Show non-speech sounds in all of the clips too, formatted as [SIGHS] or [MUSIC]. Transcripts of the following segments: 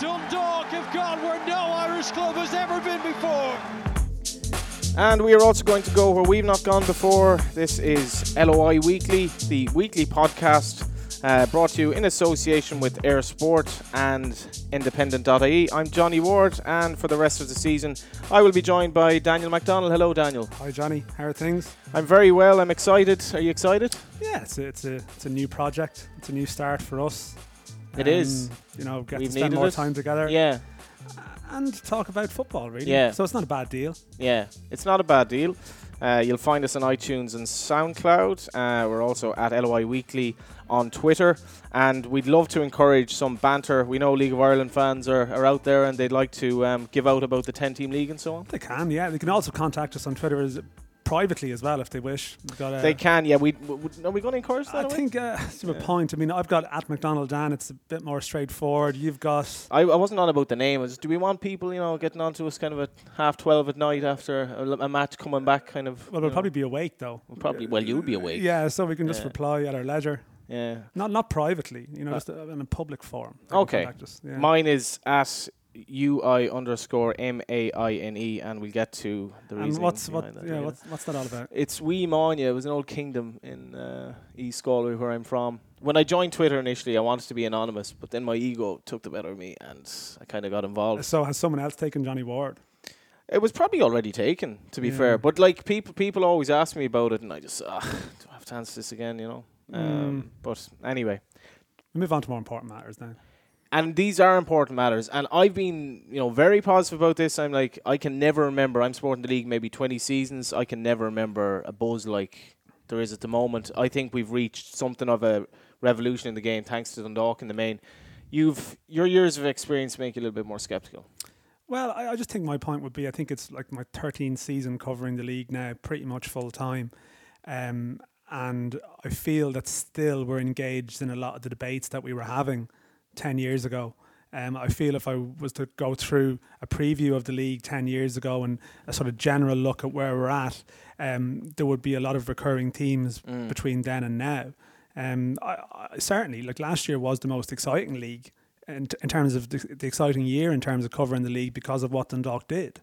Dundalk have gone where no Irish club has ever been before. And we are also going to go where we've not gone before. This is LOI Weekly, the weekly podcast uh, brought to you in association with eir Sport and Independent.ie. I'm Johnny Ward, and for the rest of the season, I will be joined by Daniel McDonald. Hello, Daniel. Hi, Johnny. How are things? I'm very well. I'm excited. Are you excited? Yeah, it's a, it's a, it's a new project. It's a new start for us. It is. You know, get We've to spend more it. time together Yeah, and talk about football, really. Yeah. So it's not a bad deal. yeah. It's not a bad deal. Uh, you'll find us on iTunes and SoundCloud. Uh, we're also at LOI Weekly on Twitter, and we'd love to encourage some banter. We know League of Ireland fans are, are out there and they'd like to um, give out about the 10 team league and so on. They can, yeah. They can also contact us on Twitter as, privately as well if they wish. Got a, They can, yeah. We, w w- are we going to encourage that? I away? think uh, [SIGHS] to a Yeah. point. I mean, I've got at McDonald Dan. It's a bit more straightforward. You've got I, I wasn't on about the name. Was, do we want people, you know, getting onto us kind of at half twelve at night after a, a match coming back? Kind of. well, you we'll know? probably be awake though. We'll probably. Well, you'll be awake. Yeah, so we can just Yeah. reply at our leisure. Yeah. Not not privately, you know, Uh, just uh, in a public forum. Okay. contact yeah. Mine is at ui underscore m a i n e, and we'll get to the reason. and what's what? that Yeah, later. what's what's that all about? It's Uí Maine. It was an old kingdom in uh, East Galway, where I'm from. When I joined Twitter initially, I wanted to be anonymous, but then my ego took the better of me, and I kind of got involved. So has someone else taken Johnny Ward? It was probably already taken, to be Yeah. fair. But like people, people always ask me about it, and I just, ah, do I have to answer this again? You know. Mm. Um, but anyway, We move on to more important matters now. And these are important matters. And I've been, you know, very positive about this. I'm like, I can never remember. I'm supporting the league maybe 20 seasons. I can never remember a buzz like there is at the moment. I think we've reached something of a revolution in the game, thanks to Dundalk in the main. You've your years of experience make you a little bit more skeptical. Well, I, I just think my point would be I think it's like my 13th season covering the league now, pretty much full time. Um, and I feel that still we're engaged in a lot of the debates that we were having 10 years ago. Um, I feel if I was to go through a preview of the league 10 years ago and a sort of general look at where we're at, um, there would be a lot of recurring themes Mm. between then and now. Um, I, I, certainly, like last year was the most exciting league in, t- in terms of the, the exciting year in terms of covering the league because of what Dundalk did,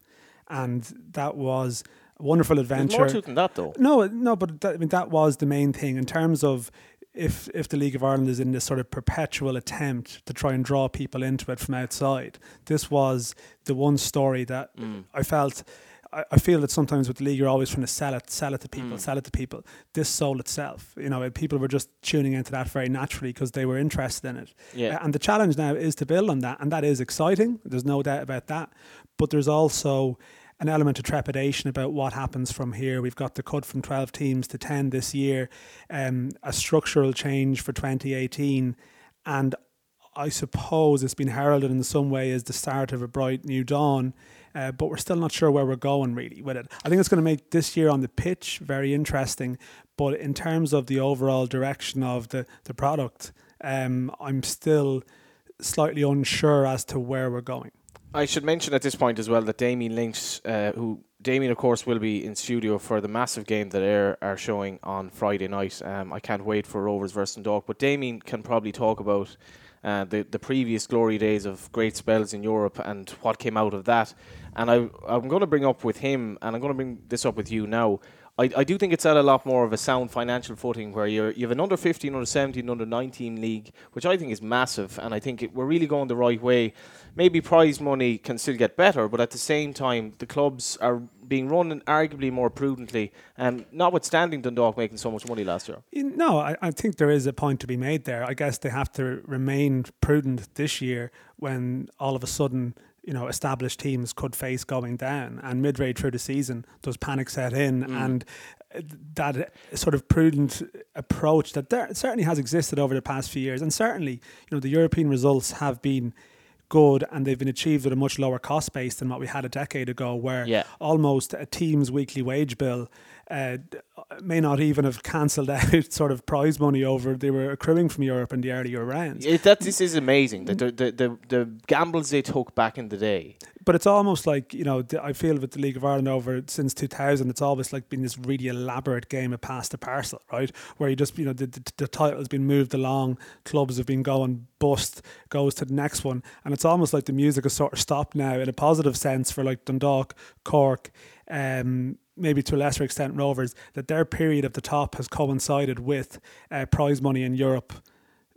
and that was a wonderful There's adventure. more to it than that, though. No, no, but that, I mean that was the main thing in terms of if if the League of Ireland is in this sort of perpetual attempt to try and draw people into it from outside. This was the one story that Mm. I felt. I I feel that sometimes with the league, you're always trying to sell it, sell it to people, Mm. sell it to people. This sold itself. You know, people were just tuning into that very naturally because they were interested in it. Yeah. Uh, and the challenge now is to build on that, and that is exciting. There's no doubt about that. But there's also an element of trepidation about what happens from here. We've got the cut from 12 teams to 10 this year, um, a structural change for 2018, and I suppose it's been heralded in some way as the start of a bright new dawn. Uh, but we're still not sure where we're going really with it. I think it's going to make this year on the pitch very interesting. But in terms of the overall direction of the, the product, um, I'm still slightly unsure as to where we're going. I should mention at this point as well that Damien Lynch, uh, who Damien, of course, will be in studio for the massive game that eir are showing on Friday night. Um, I can't wait for Rovers versus Dog, but Damien can probably talk about uh, the the previous glory days of great spells in Europe and what came out of that. And I I'm going to bring up with him, and I'm going to bring this up with you now. I, I do think it's at a lot more of a sound financial footing where you're, you have an under 15, under 17, under 19 league, which I think is massive. And I think it, we're really going the right way. Maybe prize money can still get better, but at the same time, the clubs are being run arguably more prudently. And notwithstanding Dundalk making so much money last year. No, I, I think there is a point to be made there. I guess they have to remain prudent this year when all of a sudden, you know, established teams could face going down. And midway through the season, does panic set in? And uh, that sort of prudent approach that there certainly has existed over the past few years. And certainly, you know, the European results have been good and they've been achieved at a much lower cost base than what we had a decade ago, where Yeah. almost a team's weekly wage bill uh, may not even have cancelled [LAUGHS] out sort of prize money over they were accruing from Europe in the earlier rounds. It, that this is amazing. The, the, the, the, the gambles they took back in the day. but it's almost like you know I feel with the League of Ireland over since 2000, it's always like been this really elaborate game of pass the parcel, right? Where you just you know the, the, the title has been moved along, clubs have been going bust, goes to the next one, and it's almost like the music has sort of stopped now in a positive sense for like Dundalk, Cork, um, maybe to a lesser extent Rovers, that their period of the top has coincided with uh, prize money in Europe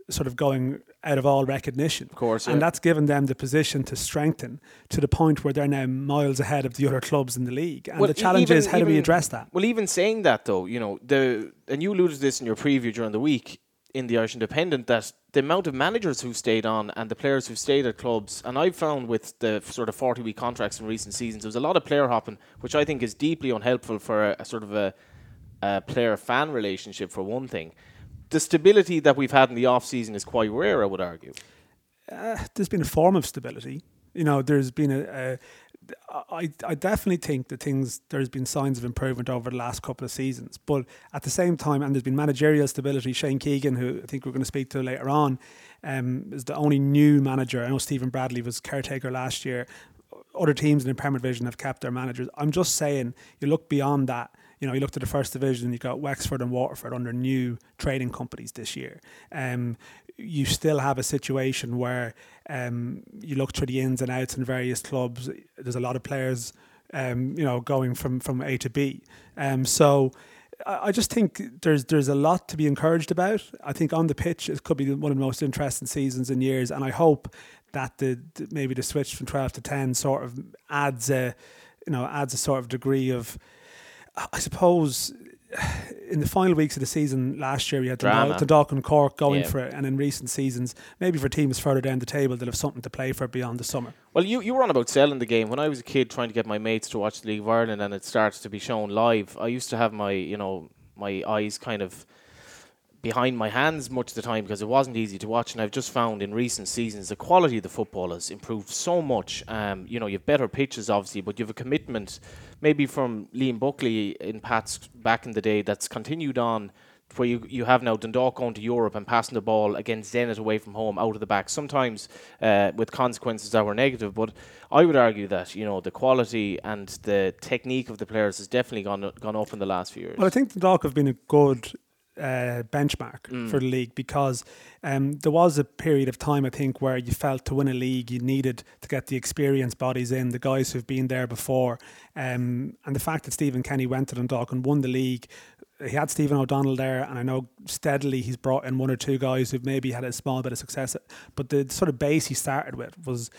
sort of going out of all recognition. Of course, And that's given them the position to strengthen to the point where they're now miles ahead of the other clubs in the league. And Well, the challenge even- is how do we address that? Well, even saying that though, you know, the and you alluded to this in your preview during the week in the Irish Independent that the amount of managers who stayed on and the players who stayed at clubs, and I've found with the sort of forty week contracts in recent seasons, there was a lot of player hopping, which I think is deeply unhelpful for a, a sort of a, a player fan relationship for one thing. The stability that we've had in the off season is quite rare, I would argue. uh, there's been a form of stability. You know, there's been a, a I, I definitely think that things there's been signs of improvement over the last couple of seasons, but at the same time, and there's been managerial stability. Shane Keegan, who I think we're going to speak to later on, um, is the only new manager. I know Stephen Bradley was caretaker last year. Other teams in the Premier Division have kept their managers. I'm just saying, you look beyond that. You know, you look at the first division. You got Wexford and Waterford under new trading companies this year. Um, you still have a situation where um, you look through the ins and outs in various clubs. There's a lot of players, um, you know, going from from A to B. Um, so I just think there's there's a lot to be encouraged about. I think on the pitch it could be one of the most interesting seasons in years, and I hope that the maybe the switch from twelve to ten sort of adds a you know adds a sort of degree of I suppose in the final weeks of the season last year, we had Drama. Dundalk, and Cork going Yeah. for it, and in recent seasons, maybe for teams further down the table they'll have something to play for beyond the summer. Well, you, you were on about selling the game. When I was a kid trying to get my mates to watch the League of Ireland and it starts to be shown live, I used to have my, you know, my eyes kind of behind my hands much of the time because it wasn't easy to watch. And I've just found in recent seasons the quality of the football has improved so much. Um, you know, you have better pitches, obviously, but you have a commitment maybe from Liam Buckley in Pat's back in the day that's continued on where you, you have now Dundalk going to Europe and passing the ball against Zenit away from home out of the back, sometimes uh, with consequences that were negative. But I would argue that you know the quality and the technique of the players has definitely gone gone up in the last few years. Well, I think Dundalk have been a good uh, benchmark Mm. for the league because um, there was a period of time, I think, where you felt to win a league you needed to get the experienced bodies in, the guys who've been there before. Um, and the fact that Stephen Kenny went to Dundalk and won the league, he had Stephen O'Donnell there, and I know steadily he's brought in one or two guys who've maybe had a small bit of success. But the sort of base he started with was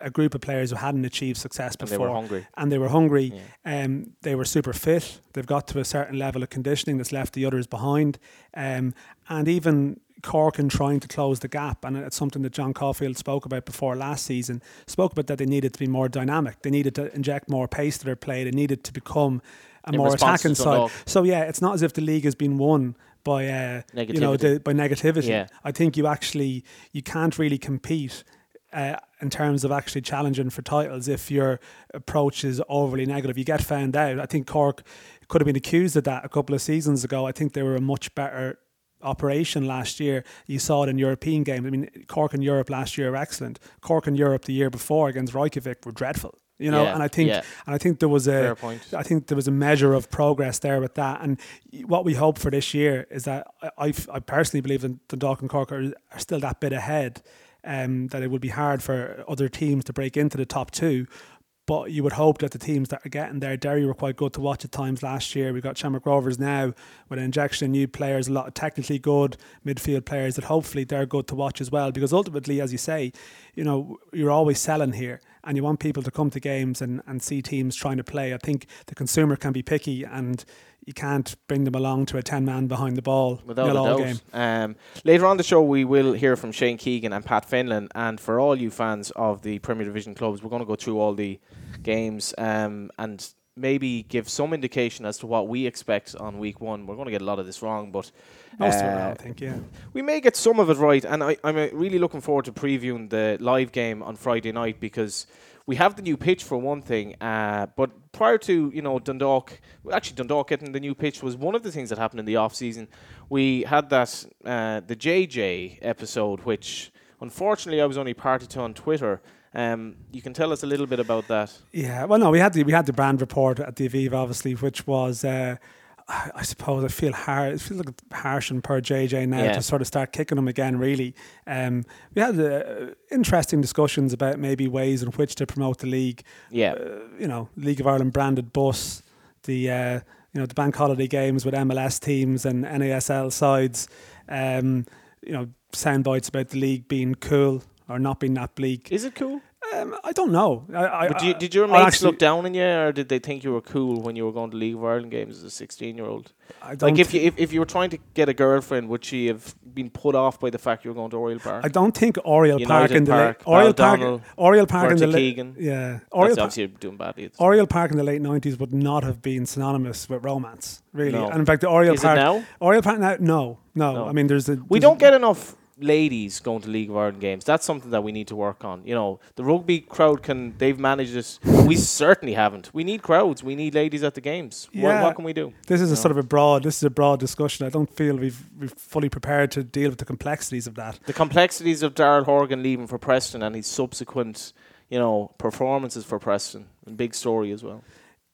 a group of players who hadn't achieved success And before they were hungry. and they were hungry. Um, they were super fit. They've got to a certain level of conditioning that's left the others behind. Um, and even Cork in trying to close the gap, and it's something that John Caulfield spoke about before last season. Spoke about that they needed to be more dynamic. They needed to inject more pace to their play. They needed to become a In more attacking side. So yeah, it's not as if the league has been won by uh, you know Negativity. the, by negativity. Yeah. I think you actually you can't really compete uh, in terms of actually challenging for titles if your approach is overly negative. You get found out. I think Cork could have been accused of that a couple of seasons ago. I think they were a much better operation last year. You saw it in European games. I mean, Cork in Europe last year were excellent. Cork in Europe the year before against Reykjavik were dreadful. You know, Yeah, and I think yeah. and I think there was a Fair point. I think there was a measure of progress there with that. And what we hope for this year is that I, I, I personally believe that the Dundalk and Cork are, are still that bit ahead. Um, that it would be hard for other teams to break into the top two. But you would hope that the teams that are getting there, Derry were quite good to watch at times last year. We've got Shamrock Rovers now with an injection of new players, a lot of technically good midfield players that hopefully they're good to watch as well. Because ultimately, as you say, you know, you're always selling here and you want people to come to games and, and see teams trying to play. I think the consumer can be picky and you can't bring them along to a 10 man behind the ball Without all doubt. game. Um, later on the show, we will hear from Shane Keegan and Pat Fenlon. And for all you fans of the Premier Division clubs, we're going to go through all the games um, and maybe give some indication as to what we expect on week one. We're going to get a lot of this wrong, but Most of it, I think, yeah. we may get some of it right. And I, I'm uh, really looking forward to previewing the live game on Friday night because we have the new pitch for one thing. Uh, but prior to you know Dundalk, actually Dundalk getting the new pitch was one of the things that happened in the off season. We had that uh, the JJ episode, which unfortunately, I was only party to on Twitter. Um, you can tell us a little bit about that. Yeah, well, no, we had the we had the brand report at the Aviva, obviously, which was. Uh, I suppose I feel hard. It feels like harsh and per JJ now Yeah. to sort of start kicking them again. Really, um, we had uh, interesting discussions about maybe ways in which to promote the league. Yeah. Uh, you know, League of Ireland branded bus, the uh, you know the bank holiday games with MLS teams and NASL sides. Um, you know, sound bites about the league being cool or not being that bleak. Is it cool? Um, I don't know. I, I, you, did your mates actually- look down on you, or did they think you were cool when you were going to League of Ireland games as a sixteen-year-old? Like, if you if, if you were trying to get a girlfriend, would she have been put off by the fact you were going to Oriel Park? I don't think Oriel Park in the Park, Oriel Park Oriel Park in the late yeah Oriel Park, obviously doing badly. Oriel Park in the late nineties would not have been synonymous with romance really. No. And in fact, the Oriel Is Park now? Oriel Park now no, no No. I mean there's a We don't a- get enough ladies going to League of Ireland games. That's something that we need to work on. You know, the rugby crowd can they've managed this. We certainly haven't. We need crowds. We need ladies at the games. What, Yeah. what can we do? This is a No. sort of a broad. This is a broad discussion. I don't feel we've we've fully prepared to deal with the complexities of that. The complexities of Daryl Horgan leaving for Preston and his subsequent, you know, performances for Preston. A big story as well.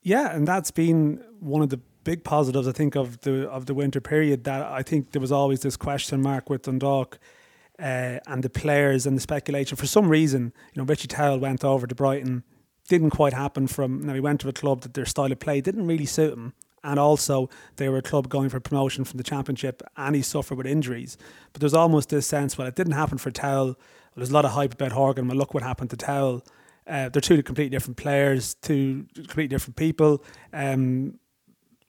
Yeah, and that's been one of the big positives I think of the of the winter period. That I think there was always this question mark with Dundalk uh, and the players and the speculation. For some reason, you know, Richie Towell went over to Brighton. Didn't quite happen. From now he went to a club that their style of play didn't really suit him. And also, they were a club going for promotion from the championship, and he suffered with injuries. But there's almost this sense, well, it didn't happen for Towell. Well, there's a lot of hype about Horgan. Well, look what happened to Towell. Uh, they're two completely different players, two completely different people. Um,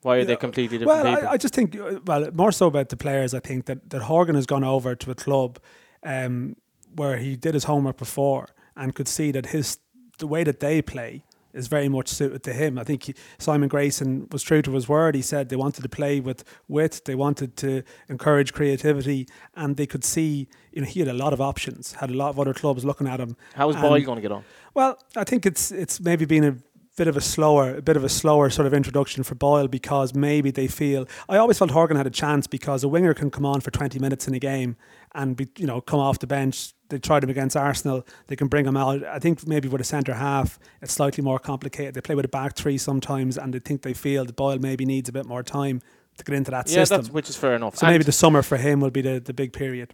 Why are Yeah, they completely different well, people? I, I just think, uh, well, more so about the players. I think that that Horgan has gone over to a club um, where he did his homework before and could see that his the way that they play is very much suited to him. I think he, Simon Grayson was true to his word. He said they wanted to play with wit, they wanted to encourage creativity, and they could see. You know, he had a lot of options. Had a lot of other clubs looking at him. How is Boyle going to get on? well, I think it's it's maybe been a bit of a slower, a bit of a slower sort of introduction for Boyle because maybe they feel. I always felt Horgan had a chance because a winger can come on for twenty minutes in a game and be you know come off the bench. They tried him against Arsenal. They can bring him out. I think maybe with a centre half, it's slightly more complicated. They play with a back three sometimes, and they think they feel that Boyle maybe needs a bit more time to get into that Yeah, system. that's which is fair enough. so And- maybe the summer for him will be the, the big period.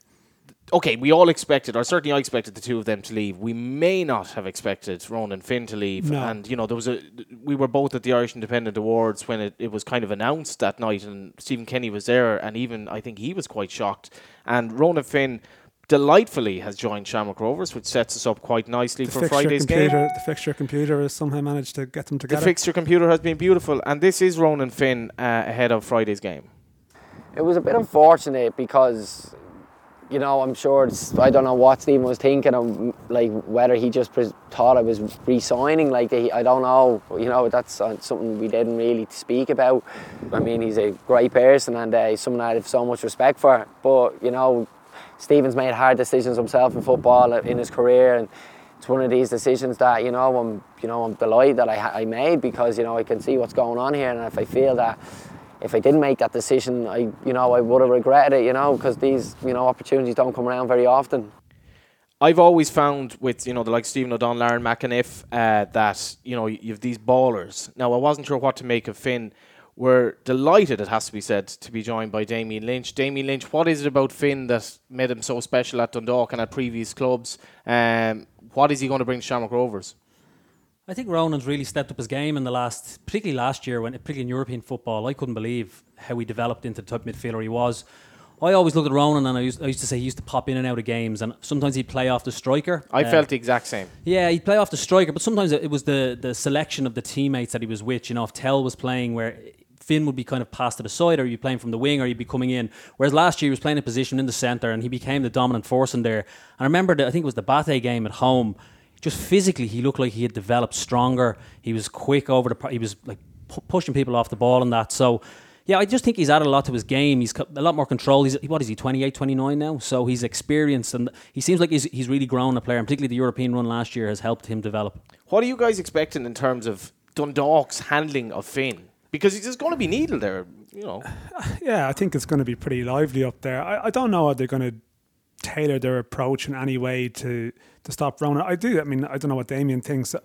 Okay, we all expected, or certainly I expected the two of them to leave. We may not have expected Ronan Finn to leave. No. And, you know, there was a, we were both at the Irish Independent Awards when it, it was kind of announced that night, and Stephen Kenny was there, and even I think he was quite shocked. And Ronan Finn delightfully has joined Shamrock Rovers, which sets us up quite nicely The for fixture Friday's game. computer, the fixture computer has somehow managed to get them together. The together. fixture computer has been beautiful, and this is Ronan Finn uh, ahead of Friday's game. It was a bit unfortunate because, you know, I'm sure it's, I don't know what Stephen was thinking of, like whether he just thought I was re-signing. Like I don't know. You know, that's uh, something we didn't really speak about. I mean, he's a great person and uh, someone I have so much respect for. But you know, Stephen's made hard decisions himself in football uh, in his career and. It's one of these decisions that you know I'm, you know, I'm delighted that I, I made because you know I can see what's going on here, and if I feel that if I didn't make that decision, I you know I would have regretted it, you know, because these you know opportunities don't come around very often. I've always found with you know the like Stephen O'Donnell, Aaron McEneff, uh, that you know you have these ballers. Now I wasn't sure what to make of Finn. We're delighted, it has to be said, to be joined by Damien Lynch. Damien Lynch, what is it about Finn that made him so special at Dundalk and at previous clubs? Um, what is he going to bring to Shamrock Rovers? I think Ronan's really stepped up his game in the last, particularly last year, when particularly in European football. I couldn't believe how he developed into the type of midfielder he was. I always looked at Ronan and I used, I used to say he used to pop in and out of games, and sometimes he'd play off the striker. I Uh, felt the exact same. yeah, he'd play off the striker, but sometimes it was the the selection of the teammates that he was with. You know, if Towell was playing where Finn would be kind of passed to the side, or you'd be playing from the wing, or you'd be coming in. Whereas last year he was playing a position in the centre, and he became the dominant force in there. And I remember, the, I think it was the BATE game at home. Just physically, he looked like he had developed stronger. He was quick over the. He was like pu- pushing people off the ball and that. So. Yeah, I just think he's added a lot to his game. He's got a lot more control. He's what is he, 28, 29 now? So he's experienced and he seems like he's, he's really grown a player. And particularly the European run last year has helped him develop. What are you guys expecting in terms of Dundalk's handling of Finn? Because there's going to be needle there, you know. [SIGHS] Yeah, I think it's going to be pretty lively up there. I, I don't know how they're going to tailor their approach in any way to to stop Ronan. I do. I mean, I don't know what Damien thinks.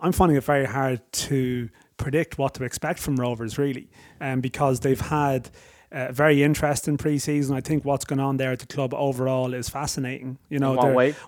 I'm finding it very hard to predict what to expect from Rovers, really, um, because they've had a very interesting preseason. I think what's going on there at the club overall is fascinating. You know,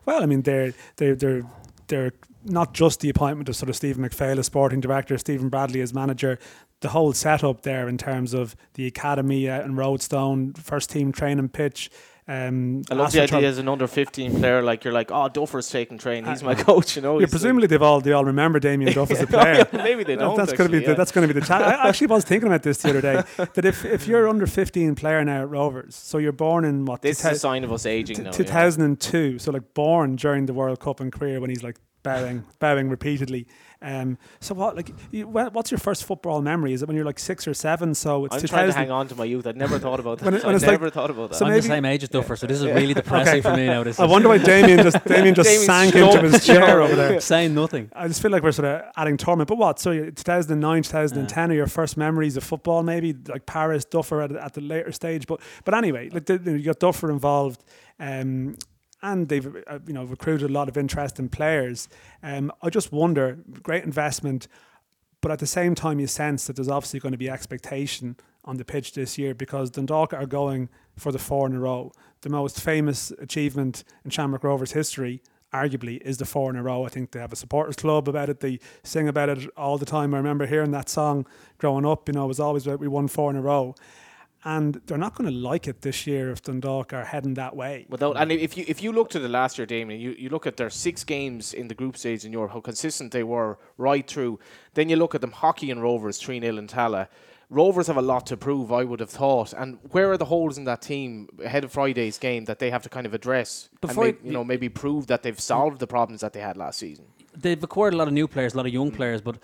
well, I mean, they're they're they're they're not just the appointment of sort of Stephen McPhail as sporting director, Stephen Bradley as manager. The whole setup there in terms of the academy and Roadstone, first team training pitch. Um, I love the idea as an under 15 player, like you're like, oh, Duffer's taking train. He's my [LAUGHS] coach, you know. Yeah, presumably they've all they all remember Damien Duff as a [LAUGHS] player. Maybe they don't. That's going to be actually, the, yeah. that's going to be the chat. I actually was thinking about this the other day [LAUGHS] that if, if you're under 15 player now at Rovers, so you're born in what This is a sign of us aging t- now. yeah. 2002, so like born during the World Cup and career when he's like bowing bowing repeatedly. Um, so what like you, what's your first football memory? Is it when you're like six or seven? So it's I'm 2000. trying to hang on to my youth. I'd never thought about that. When it- when I it's like- never thought about that. so I'm maybe- the same age as Duffer, so this is really [LAUGHS] depressing for me now. This I wonder why Damien just Damien just Damien's sank into his chair over there. [LAUGHS] saying nothing. I just feel like we're sort of adding torment. But what? So 2009, 2010 are your first memories of football, maybe like Paris, Duffer at, at the later stage. But but anyway, like the, the- you got Duffer involved, um, and they've uh, you know recruited a lot of interesting players. Um, I just wonder, great investment, but at the same time, you sense that there's obviously going to be expectation on the pitch this year because Dundalk are going for the four in a row. The most famous achievement in Shamrock Rovers history, arguably, is the four in a row. I think they have a supporters club about it. They sing about it all the time. I remember hearing that song growing up. You know, it was always about we won four in a row. And they're not going to like it this year if Dundalk are heading that way. Without, and if you if you look to the last year, Damien, you, you look at their six games in the group stage in Europe, how consistent they were right through. Then you look at them, hockey and Rovers, 3 0 in Tallaght. Rovers have a lot to prove, I would have thought. And where are the holes in that team ahead of Friday's game that they have to kind of address Before and make, you know maybe prove that they've solved the problems that they had last season? They've acquired a lot of new players, a lot of young players. But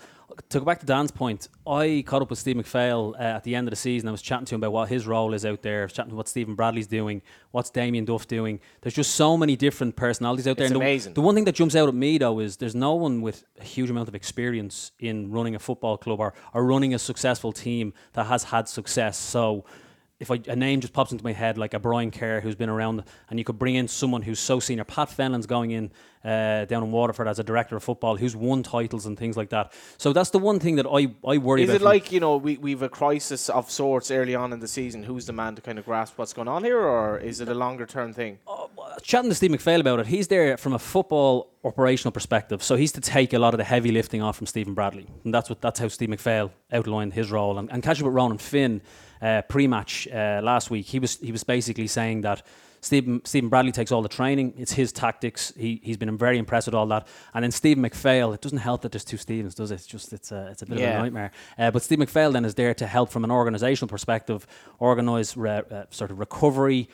to go back to Dan's point, I caught up with Steve McPhail uh, at the end of the season. I was chatting to him about what his role is out there. I was chatting to what Stephen Bradley's doing, what's Damien Duff doing. There's just so many different personalities out there. It's And the- amazing. The, one thing that jumps out at me though is there's no one with a huge amount of experience in running a football club or, or running a successful team that has had success. So if I, a name just pops into my head, like a Brian Kerr who's been around, and you could bring in someone who's so senior. Pat Fenlon's going in uh, down in Waterford as a director of football, who's won titles and things like that. So that's the one thing that I, I worry Is about. Is it like, you know, we, we've a crisis of sorts early on in the season? Who's the man to kind of grasp what's going on here, or is it a longer term thing? Chatting to Steve McPhail about it, he's there from a football operational perspective. So he's to take a lot of the heavy lifting off from Stephen Bradley, and that's what that's how Steve McPhail outlined his role. And, and catching up with Ronan Finn uh, pre-match uh, last week, he was he was basically saying that. Stephen, Stephen Bradley takes all the training. It's his tactics. He he's been very impressed with all that. And then Steve McPhail. It doesn't help that there's two Stevens, does it? It's just it's a it's a bit of a nightmare. Uh, but Steve McPhail then is there to help from an organisational perspective, organise re, uh, sort of recovery.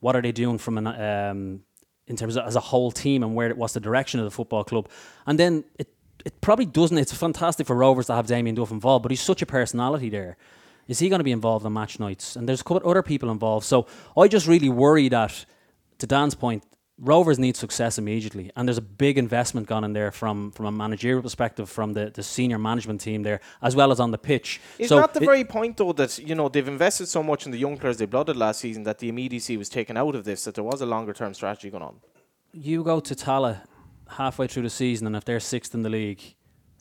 What are they doing from an um, in terms of as a whole team and where what's the direction of the football club? And then it it probably doesn't. It's fantastic for Rovers to have Damien Duff involved, but he's such a personality there. Is he going to be involved on match nights? And there's a couple other people involved. So I just really worry that, to Dan's point, Rovers need success immediately, and there's a big investment gone in there from from a managerial perspective, from the, the senior management team there, as well as on the pitch. Is so not the it- very point though that you know they've invested so much in the young players they blooded last season that the immediacy was taken out of this that there was a longer term strategy going on. you go to Tallaght halfway through the season, and if they're sixth in the league,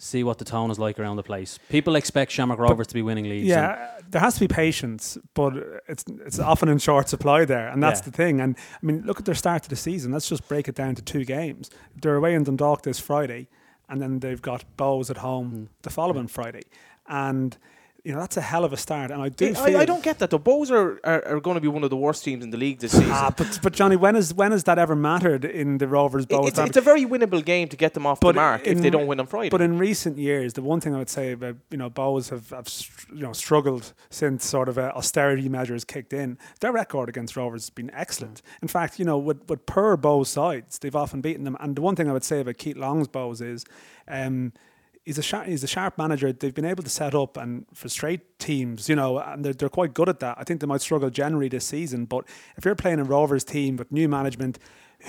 see what the tone is like around the place. People expect Shamrock Rovers to be winning leagues. Yeah, there has to be patience, but it's it's often in short supply there, and that's Yeah. the thing. And I mean, look at their start to the season. Let's just break it down to two games. They're away in Dundalk this Friday, and then they've got Bohs at home Mm. the following Friday, and you know that's a hell of a start. And I do I, feel I don't get that. The Bohs are, are, are going to be one of the worst teams in the league this season. Ah, but but Johnny, when has when has that ever mattered in the Rovers Bohs? it's, it's a very winnable game to get them off the But mark if they don't win on Friday. But in recent years, the one thing I would say about you know Bohs have, have you know struggled since sort of uh, austerity measures kicked in. Their record against Rovers has been excellent. In fact, you know with with per Bohs sides, they've often beaten them. And the one thing I would say about Keith Long's Bohs is. Um, He's a, sharp, he's a sharp manager. They've been able to set up and frustrate teams, you know, and they're, they're quite good at that. I think they might struggle generally this season, but if you're playing a Rovers team with new management,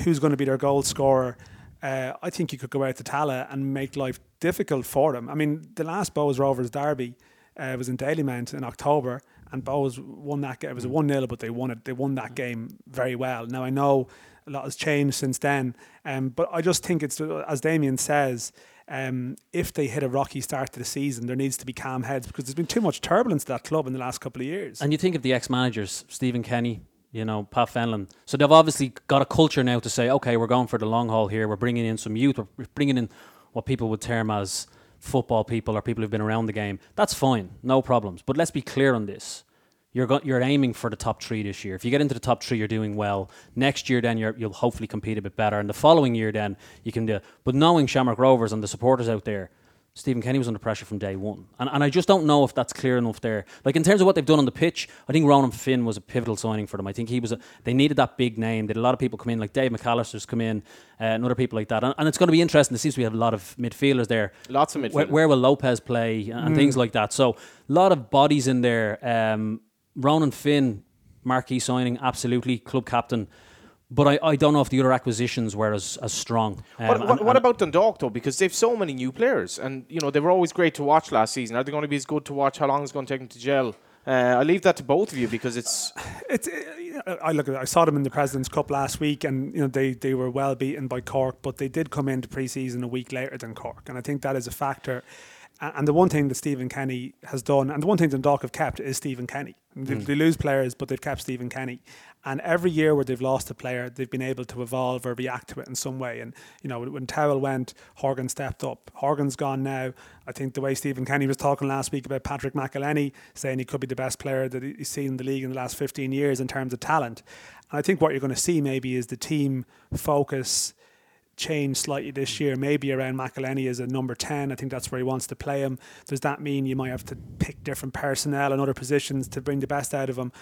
who's going to be their goal scorer? uh, I think you could go out to Tallaght and make life difficult for them. I mean, the last Bohs Rovers derby uh, was in Dalymount in October, and Bohs won that game. It was a one 0 but they won it. They won that game very well. Now I know a lot has changed since then, um, but I just think it's as Damien says. Um, if they hit a rocky start to the season, there needs to be calm heads because there's been too much turbulence to that club in the last couple of years. And you think of the ex-managers, Stephen Kenny, you know, Pat Fenlon. So they've obviously got a culture now to say, okay, we're going for the long haul here. We're bringing in some youth. We're bringing in what people would term as football people or people who've been around the game. That's fine, no problems. But let's be clear on this. You're go- you're aiming for the top three this year. If you get into the top three, you're doing well. Next year, then you will hopefully compete a bit better, and the following year, then you can do. But knowing Shamrock Rovers and the supporters out there, Stephen Kenny was under pressure from day one. And, and I just don't know if that's clear enough there. Like in terms of what they've done on the pitch, I think Ronan Finn was a pivotal signing for them. I think he was a, they needed that big name. They had a lot of people come in, like Dave McAllister's come in, uh, and other people like that. And, and it's going to be interesting. It seems we have a lot of midfielders there. Lots of midfielders. Where, where will Lopes play and, Mm. things like that. So a lot of bodies in there. Um, Ronan Finn, marquee signing, absolutely, club captain. But I, I don't know if the other acquisitions were as, as strong. Um, What, and- what, what and- about Dundalk though? Because they've so many new players, and you know they were always great to watch last season. Are they going to be as good to watch? How long is it going to take them to gel? Uh, I leave that to both of you because it's [SIGHS] It's. uh, I look. at I saw them in the Presidents Cup last week, and you know they, they were well beaten by Cork, but they did come into pre-season a week later than Cork, and I think that is a factor. And the one thing that Stephen Kenny has done, and the one thing Dundalk have kept is Stephen Kenny. They, hmm. they lose players, but they've kept Stephen Kenny. And every year where they've lost a player, they've been able to evolve or react to it in some way. And you know, when Towell went, Horgan stepped up. Horgan's gone now. I think the way Stephen Kenny was talking last week about Patrick McEleney, saying he could be the best player that he's seen in the league in the last 15 years in terms of talent. And I think what you're going to see maybe is the team focus change slightly this year, maybe around McEleney as a number 10. I think that's where he wants to play him. Does that mean you might have to pick different personnel and other positions to bring the best out of him?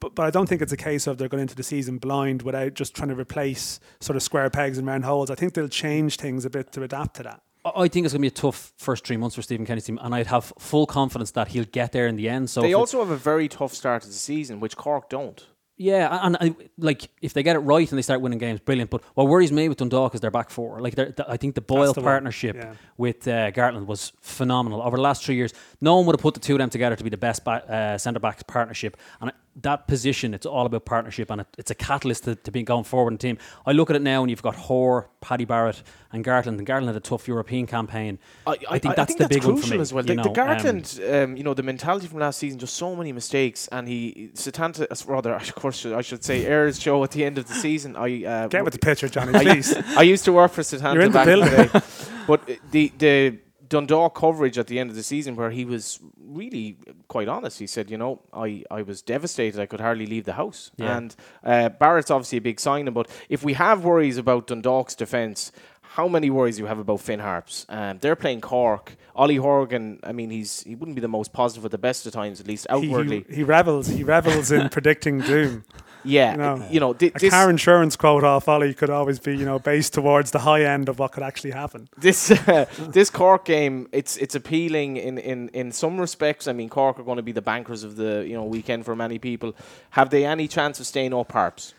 But, but I don't think it's a case of they're going into the season blind without just trying to replace sort of square pegs and round holes. I think they'll change things a bit to adapt to that. I I think it's going to be a tough first three months for Stephen Kenny's team, and I'd have full confidence that he'll get there in the end. So they also have a very tough start to the season, which Cork don't. Yeah, and, and I, like if they get it right and they start winning games, brilliant. But what worries me with Dundalk is their back four. Like th- I think the Boyle the partnership yeah. with uh, Gartland was phenomenal over the last three years. No one would have put the two of them together to be the best ba- uh, centre back partnership. And that position, it's all about partnership, and it, it's a catalyst to, to be going forward in the team. I look at it now, and you've got Hoare, Paddy Barrett, and Gartland. And Gartland had a tough European campaign. I, think that's the big crucial one for me as well. you The, know, the um, Gartland, um, you know, the mentality from last season, just so many mistakes, and he Setanta, rather, [LAUGHS] of course, I should say, Ayers show at the end of the season. I uh, Get with the picture, Johnny, I, please. [LAUGHS] I used to work for Setanta You're in the back in the day, but the the Dundalk coverage at the end of the season, where he was really quite honest, he said, you know, I, I was devastated. I could hardly leave the house. Yeah. And uh, Barrett's obviously a big signing, but if we have worries about Dundalk's defence. How many worries do you have about Finn Harps? Um, they're playing Cork. Ollie Horgan, I mean, he's he wouldn't be the most positive at the best of times, at least He, outwardly. he, he revels. He revels in [LAUGHS] predicting doom. Yeah, No. you know, thi- A this, car insurance quote off Ollie could always be, you know, based towards the high end of what could actually happen. this uh, [LAUGHS] this Cork game, it's it's appealing in, in, in some respects. I mean, Cork are going to be the bankers of the you know weekend for many people. Have they any chance of staying up, Harps?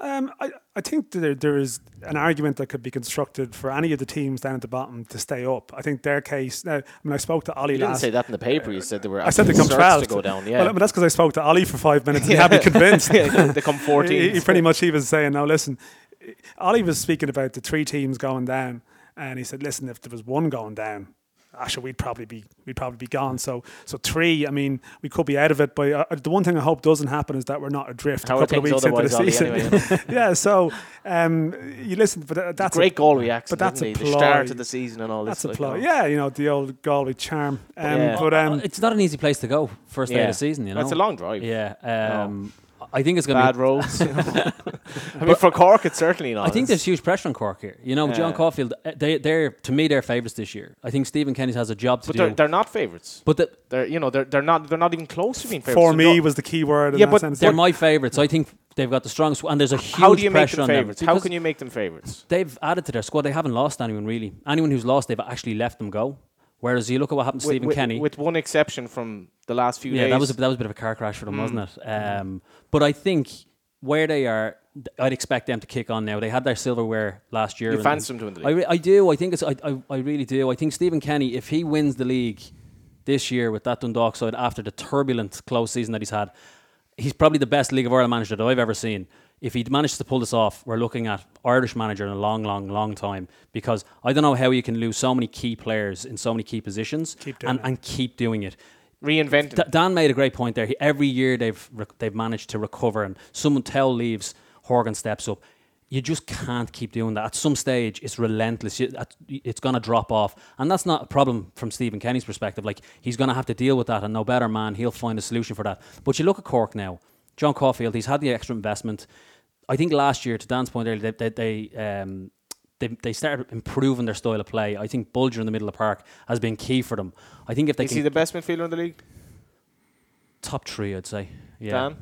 Um, I, I think there, there is an argument that could be constructed for any of the teams down at the bottom to stay up. I think their case. Now, I mean, I spoke to Ollie You didn't last. say that in the paper. You said they were. I said they come 12 to go down. Well, Yeah, but that's because I spoke to Ollie for five [LAUGHS] minutes and he had me convinced. [LAUGHS] they come he, 14. he pretty much he was saying, "No, listen." Ollie was speaking about the three teams going down, and he said, "Listen, if there was one going down, actually, we'd probably be we'd probably be gone." So, so three. I mean, we could be out of it. But uh, the one thing I hope doesn't happen is that we're not adrift How a couple of weeks into the otherwise, Ollie, season. anyway, [LAUGHS] yeah. So, um, you listen, but that's a- Great Galway accent, but that's a he? The start of the season and all That's this. a like, ploy. oh. Yeah, you know the old Galway charm. Um, Yeah. But um, it's not an easy place to go first day of the season. You know, That's a long drive. Yeah, um, I think it's going to be Bad roads. [LAUGHS] you know. I mean, for Cork, it's certainly not. I think there's It's- huge pressure on Cork here. You know, John Caulfield, uh, they, they're to me they're favourites this year. I think Stephen Kenny has a job to but do. they're, they're not favourites. but the, They're you know they're they're not they're not even close to being favourites. for me don't- was the key word. In Yeah, that but sense. they're my favourites. I think they've got the strongest, and there's a huge how do you make pressure them on them favourites? How can you make them favourites? They've added to their squad. They haven't lost anyone really. Anyone who's lost, they've actually let them go. Whereas you look at what happened to With- Stephen with, Kenny. with one exception from the last few yeah, days. that was a, that was a bit of a car crash for them, Mm. wasn't it? Um, but I think where they are, I'd expect them to kick on now. They had their silverware last year. You fancy them to win the I, league. re- I do. I think it's. I, I, I really do. I think Stephen Kenny, if he wins the league, this year with that Dundalk side after the turbulent close season that he's had. He's probably the best League of Ireland manager that I've ever seen. If he'd managed to pull this off, we're looking at Irish manager in a long, long, long time. Because I don't know how you can lose so many key players in so many key positions Keep and, and keep doing it. Reinventing. D- Dan made a great point there. He, every year they've re- they've managed to recover, and someone tell leaves, Horgan steps up. You just can't keep doing that. At some stage, it's relentless. You, at- it's going to drop off, and that's not a problem from Stephen Kenny's perspective. Like he's going to have to deal with that, and no better man, he'll find a solution for that. But you look at Cork now. John Caulfield, he's had the extra investment. I think last year, to Dan's point earlier, they they, they um, they, they started improving their style of play. I think Bolger in the middle of the park has been key for them. I think if they Is can he the best midfielder in the league? top three, I'd say. Yeah. Dan?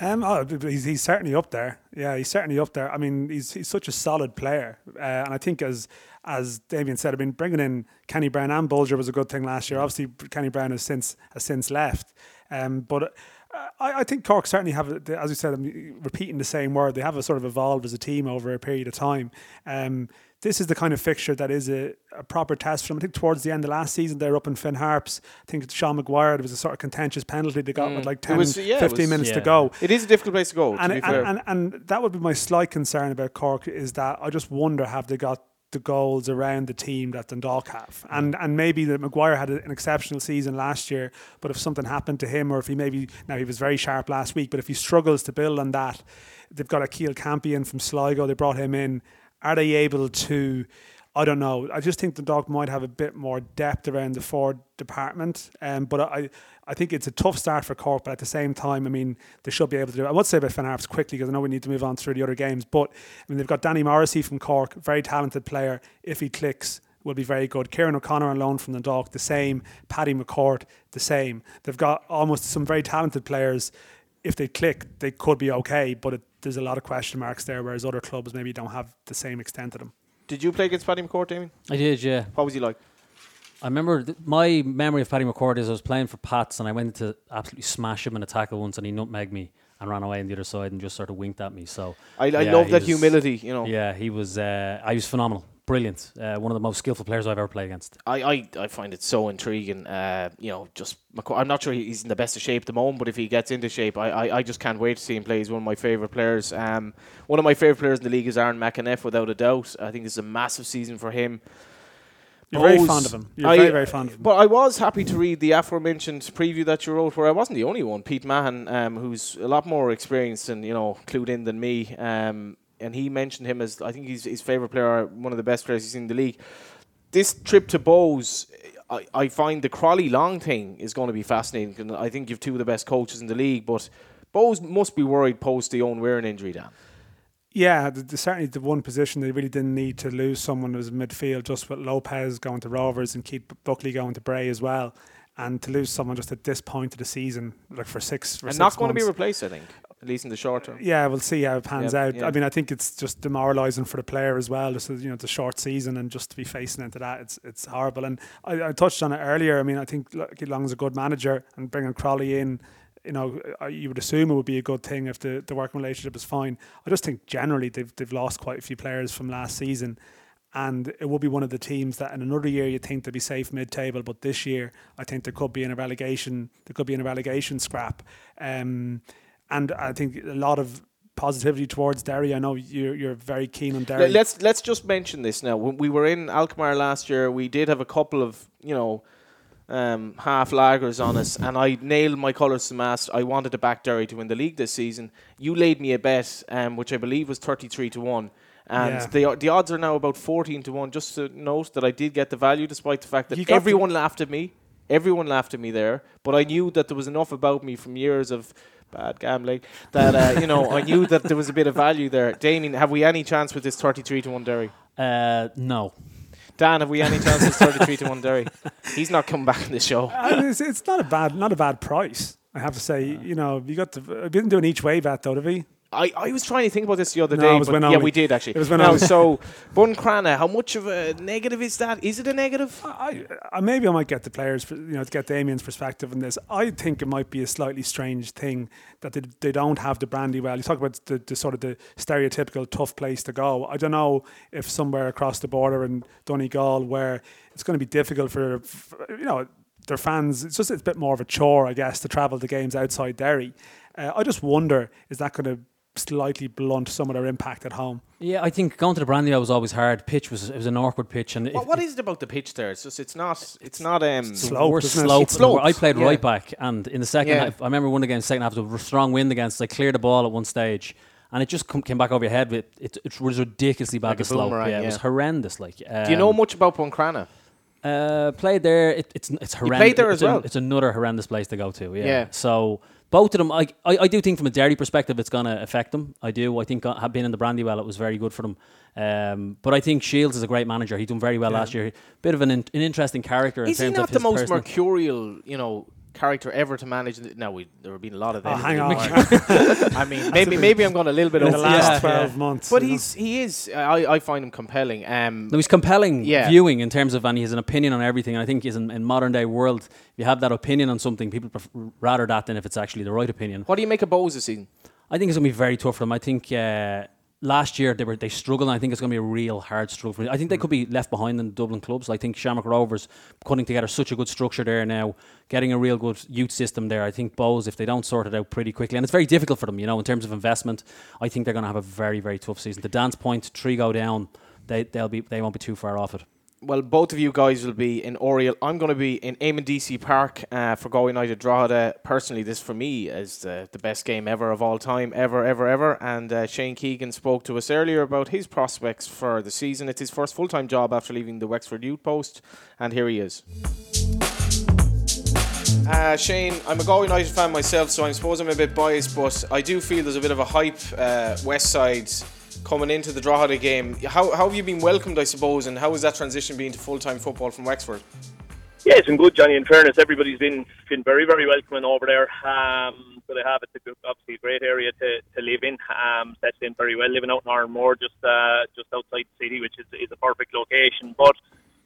Um, oh, b- b- he's, he's certainly up there. Yeah, he's certainly up there. I mean, he's he's such a solid player, uh, and I think as as Damien said, I mean, bringing in Kenny Browne and Bolger was a good thing last year. Obviously, Kenny Browne has since has since left, um, but. I, I think Cork certainly have, as you said, I'm repeating the same word. They have a sort of evolved as a team over a period of time. Um, this is the kind of fixture that is a, a proper test for them. I think towards the end of last season, they were up in Finn Harps. I think it's Sean Maguire, there was a sort of contentious penalty they got with like 10, Mm. was- yeah, 15 was- minutes to go It is a difficult place to go, to and, be and, and, and that would be my slight concern about Cork is that I just wonder have they got the goals around the team that Dundalk have, and and maybe that Maguire had an exceptional season last year, but if something happened to him, or if he maybe now he was very sharp last week, but if he struggles to build on that, they've got Achille Campion from Sligo, they brought him in. Are they able to? I don't know. I just think the dog might have a bit more depth around the forward department. Um, but I, I think it's a tough start for Cork. But at the same time, I mean, they should be able to do. it. I would say about Finn quickly because I know we need to move on through the other games. But I mean, they've got Danny Morrissey from Cork, very talented player. If he clicks, will be very good. Kieran O'Connor on loan from the Dog, the same. Paddy McCourt, the same. They've got almost some very talented players. If they click, they could be okay. But it, there's a lot of question marks there, whereas other clubs maybe don't have the same extent to them. Did you play against Paddy McCourt, Damien? I did, yeah. What was he like? I remember th- my memory of Paddy McCourt is I was playing for Pats and I went to absolutely smash him in a tackle once and he nutmegged me and ran away on the other side and just sort of winked at me. So I, I yeah, love that was- humility, you know. Yeah, he was. Uh, I was phenomenal, brilliant. Uh, one of the most skillful players I've ever played against. I, I, I find it so intriguing. Uh, you know, just McCoy, I'm not sure he's in the best of shape at the moment, but if he gets into shape, I, I, I just can't wait to see him play. He's one of my favourite players. Um, one of my favourite players in the league is Aaron McEneff, without a doubt. I think this is a massive season for him. You're very fond of him. You're I- very, very fond of him. But I was happy to read the aforementioned preview that you wrote, where I wasn't the only one. Pete Mahan, um, who's a lot more experienced and you know clued in than me, um, and he mentioned him as I think he's his favorite player, uh, one of the best players he's seen in the league. This trip to Bohs, I, I find the Croly Long thing is going to be fascinating. I think you've two of the best coaches in the league, but Bohs must be worried post the Owen Wearing injury, Dan. Yeah, the, the, certainly the one position they really didn't need to lose someone was midfield, just with Lopes going to Rovers and Keith Buckley going to Bray as well, and to lose someone just at this point of the season, like for six, for and six not going to be replaced, I think, at least in the short term. Yeah, we'll see how it pans Yeah, out. yeah. I mean, I think it's just demoralising for the player as well. Just you know, the short season and just to be facing into that, it's it's horrible. And I, I touched on it earlier. I mean, I think Long's a good manager, and bringing Croly in, you know, you would assume it would be a good thing if the, the working relationship is fine. I just think generally they've they've lost quite a few players from last season. And it will be one of the teams that in another year you think they'd be safe mid-table, but this year I think there could be in a relegation. There could be in a relegation scrap. Um, and I think a lot of positivity towards Derry. I know you're you're very keen on Derry. Let- Let's let's just mention this now. When we were in Alkmaar last year, we did have a couple of you know um, half lagers on us, and I nailed my colours to mast. I wanted to back Derry to win the league this season. You laid me a bet, um, which I believe was thirty three to one. And Yeah. the the odds are now about fourteen to one. Just to note that I did get the value, despite the fact that everyone laughed at me. Everyone laughed at me there, but I knew that there was enough about me from years of bad gambling that uh, you know I knew that there was a bit of value there. Damien, have we any chance with this thirty-three to one Derry? Uh, no, Dan, have we any chance with thirty-three to one Derry? He's not coming back in the show. Uh, it's, it's not a bad not a bad price. I have to say, you know, you got the. I didn't do an each way bet though, did we? I, I was trying to think about this the other No, day, it was but yeah, we did actually. It was when now, so Buncrana, how much of a negative is that? Is it a negative? I, I maybe I might get the players, you know, to get Damien's perspective on this. I think it might be a slightly strange thing that they, they don't have the Brandywell. You talk about the, the sort of the stereotypical tough place to go. I don't know if somewhere across the border in Donegal where it's going to be difficult for, for you know. their fans. It's just it's a bit more of a chore, I guess, to travel to games outside Derry. Uh, I just wonder is that going to slightly blunt some of their impact at home? Yeah, I think going to the Brandywell was always hard. Pitch was it was an awkward pitch, and what, what is it about the pitch there? It's just it's not it's not um slope, worst isn't slope. It's sloped, I played yeah. right back, and in the second Yeah. half, I remember one against second half, there was a strong wind against. I cleared the ball at one stage, and it just come, came back over your head. It, it, it was ridiculously bad. Like a the slope, boomerang, yeah, it was horrendous. Like, um, Do you know much about Buncrana? Uh, played there. It, it's it's horrendous. played there it's as well? An, it's another horrendous place to go to. Yeah. Yeah. So both of them, I, I I do think from a Derry perspective, it's going to affect them. I do. I think uh, been in the Brandywell, it was very good for them. Um, but I think Shiels is a great manager. He done very well last year. Bit of an in, an interesting character in Is he terms not the most personal- mercurial, you know, character ever to manage? The, no, we, there have been a lot of them. Oh, hang [LAUGHS] on. I mean, [LAUGHS] maybe maybe I'm going a little bit in over the last Yeah. twelve months. But you know? he's he is. I, I find him compelling. Um, No, he's compelling Yeah. viewing in terms of, and he has an opinion on everything. And I think he's in, in modern day world, if you have that opinion on something, people pref- rather that than if it's actually the right opinion. what do you make of Bohs this season? I think it's going to be very tough for them. I think uh, last year they were they struggled. And I think it's going to be a real hard struggle for them. I think they could be left behind in Dublin clubs. I think Shamrock Rovers putting together such a good structure there now, getting a real good youth system there. I think Bohs, if they don't sort it out pretty quickly, and it's very difficult for them, you know, in terms of investment. I think they're going to have a very very tough season. The dance point, three go down. They they'll be they won't be too far off it. Well, both of you guys will be in Oriel. I'm going to be in Eamonn Deacy Park uh, for Galway United Drogheda. Personally, this for me is the, the best game ever of all time, ever, ever, ever. And uh, Shane Keegan spoke to us earlier about his prospects for the season. It's his first full time job after leaving the Wexford Youth Post, and here he is. Uh, Shane, I'm a Galway United fan myself, so I suppose I'm a bit biased, but I do feel there's a bit of a hype uh, West Side coming into the Drogheda game. How, how have you been welcomed, I suppose, and how has that transition been to full time football from Wexford? Yeah, it's been good, Johnny. In fairness, everybody's been been very, very welcoming over there. Um, so they have it's a good, obviously a great area to, to live in. Um, settled in very well, living out in Oranmore, just uh, just outside the city, which is is a perfect location. But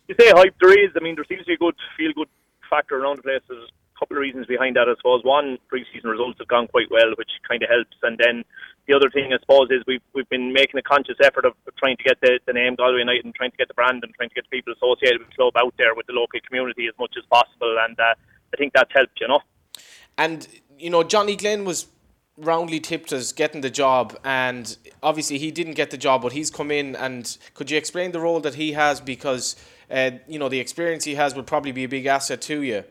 you say hype, there is. I mean, there seems to be a good feel good factor around the place. There's a couple of reasons behind that, I suppose. One, pre-season results have gone quite well, which kind of helps, and then the other thing, I suppose, is we've we've been making a conscious effort of trying to get the, the name Galway United and trying to get the brand and trying to get the people associated with the club out there with the local community as much as possible. And uh, I think that's helped, you know. And you know, Johnny Glynn was roundly tipped as getting the job, and obviously he didn't get the job, but he's come in. And could you explain the role that he has? Because uh, you know the experience he has would probably be a big asset to you.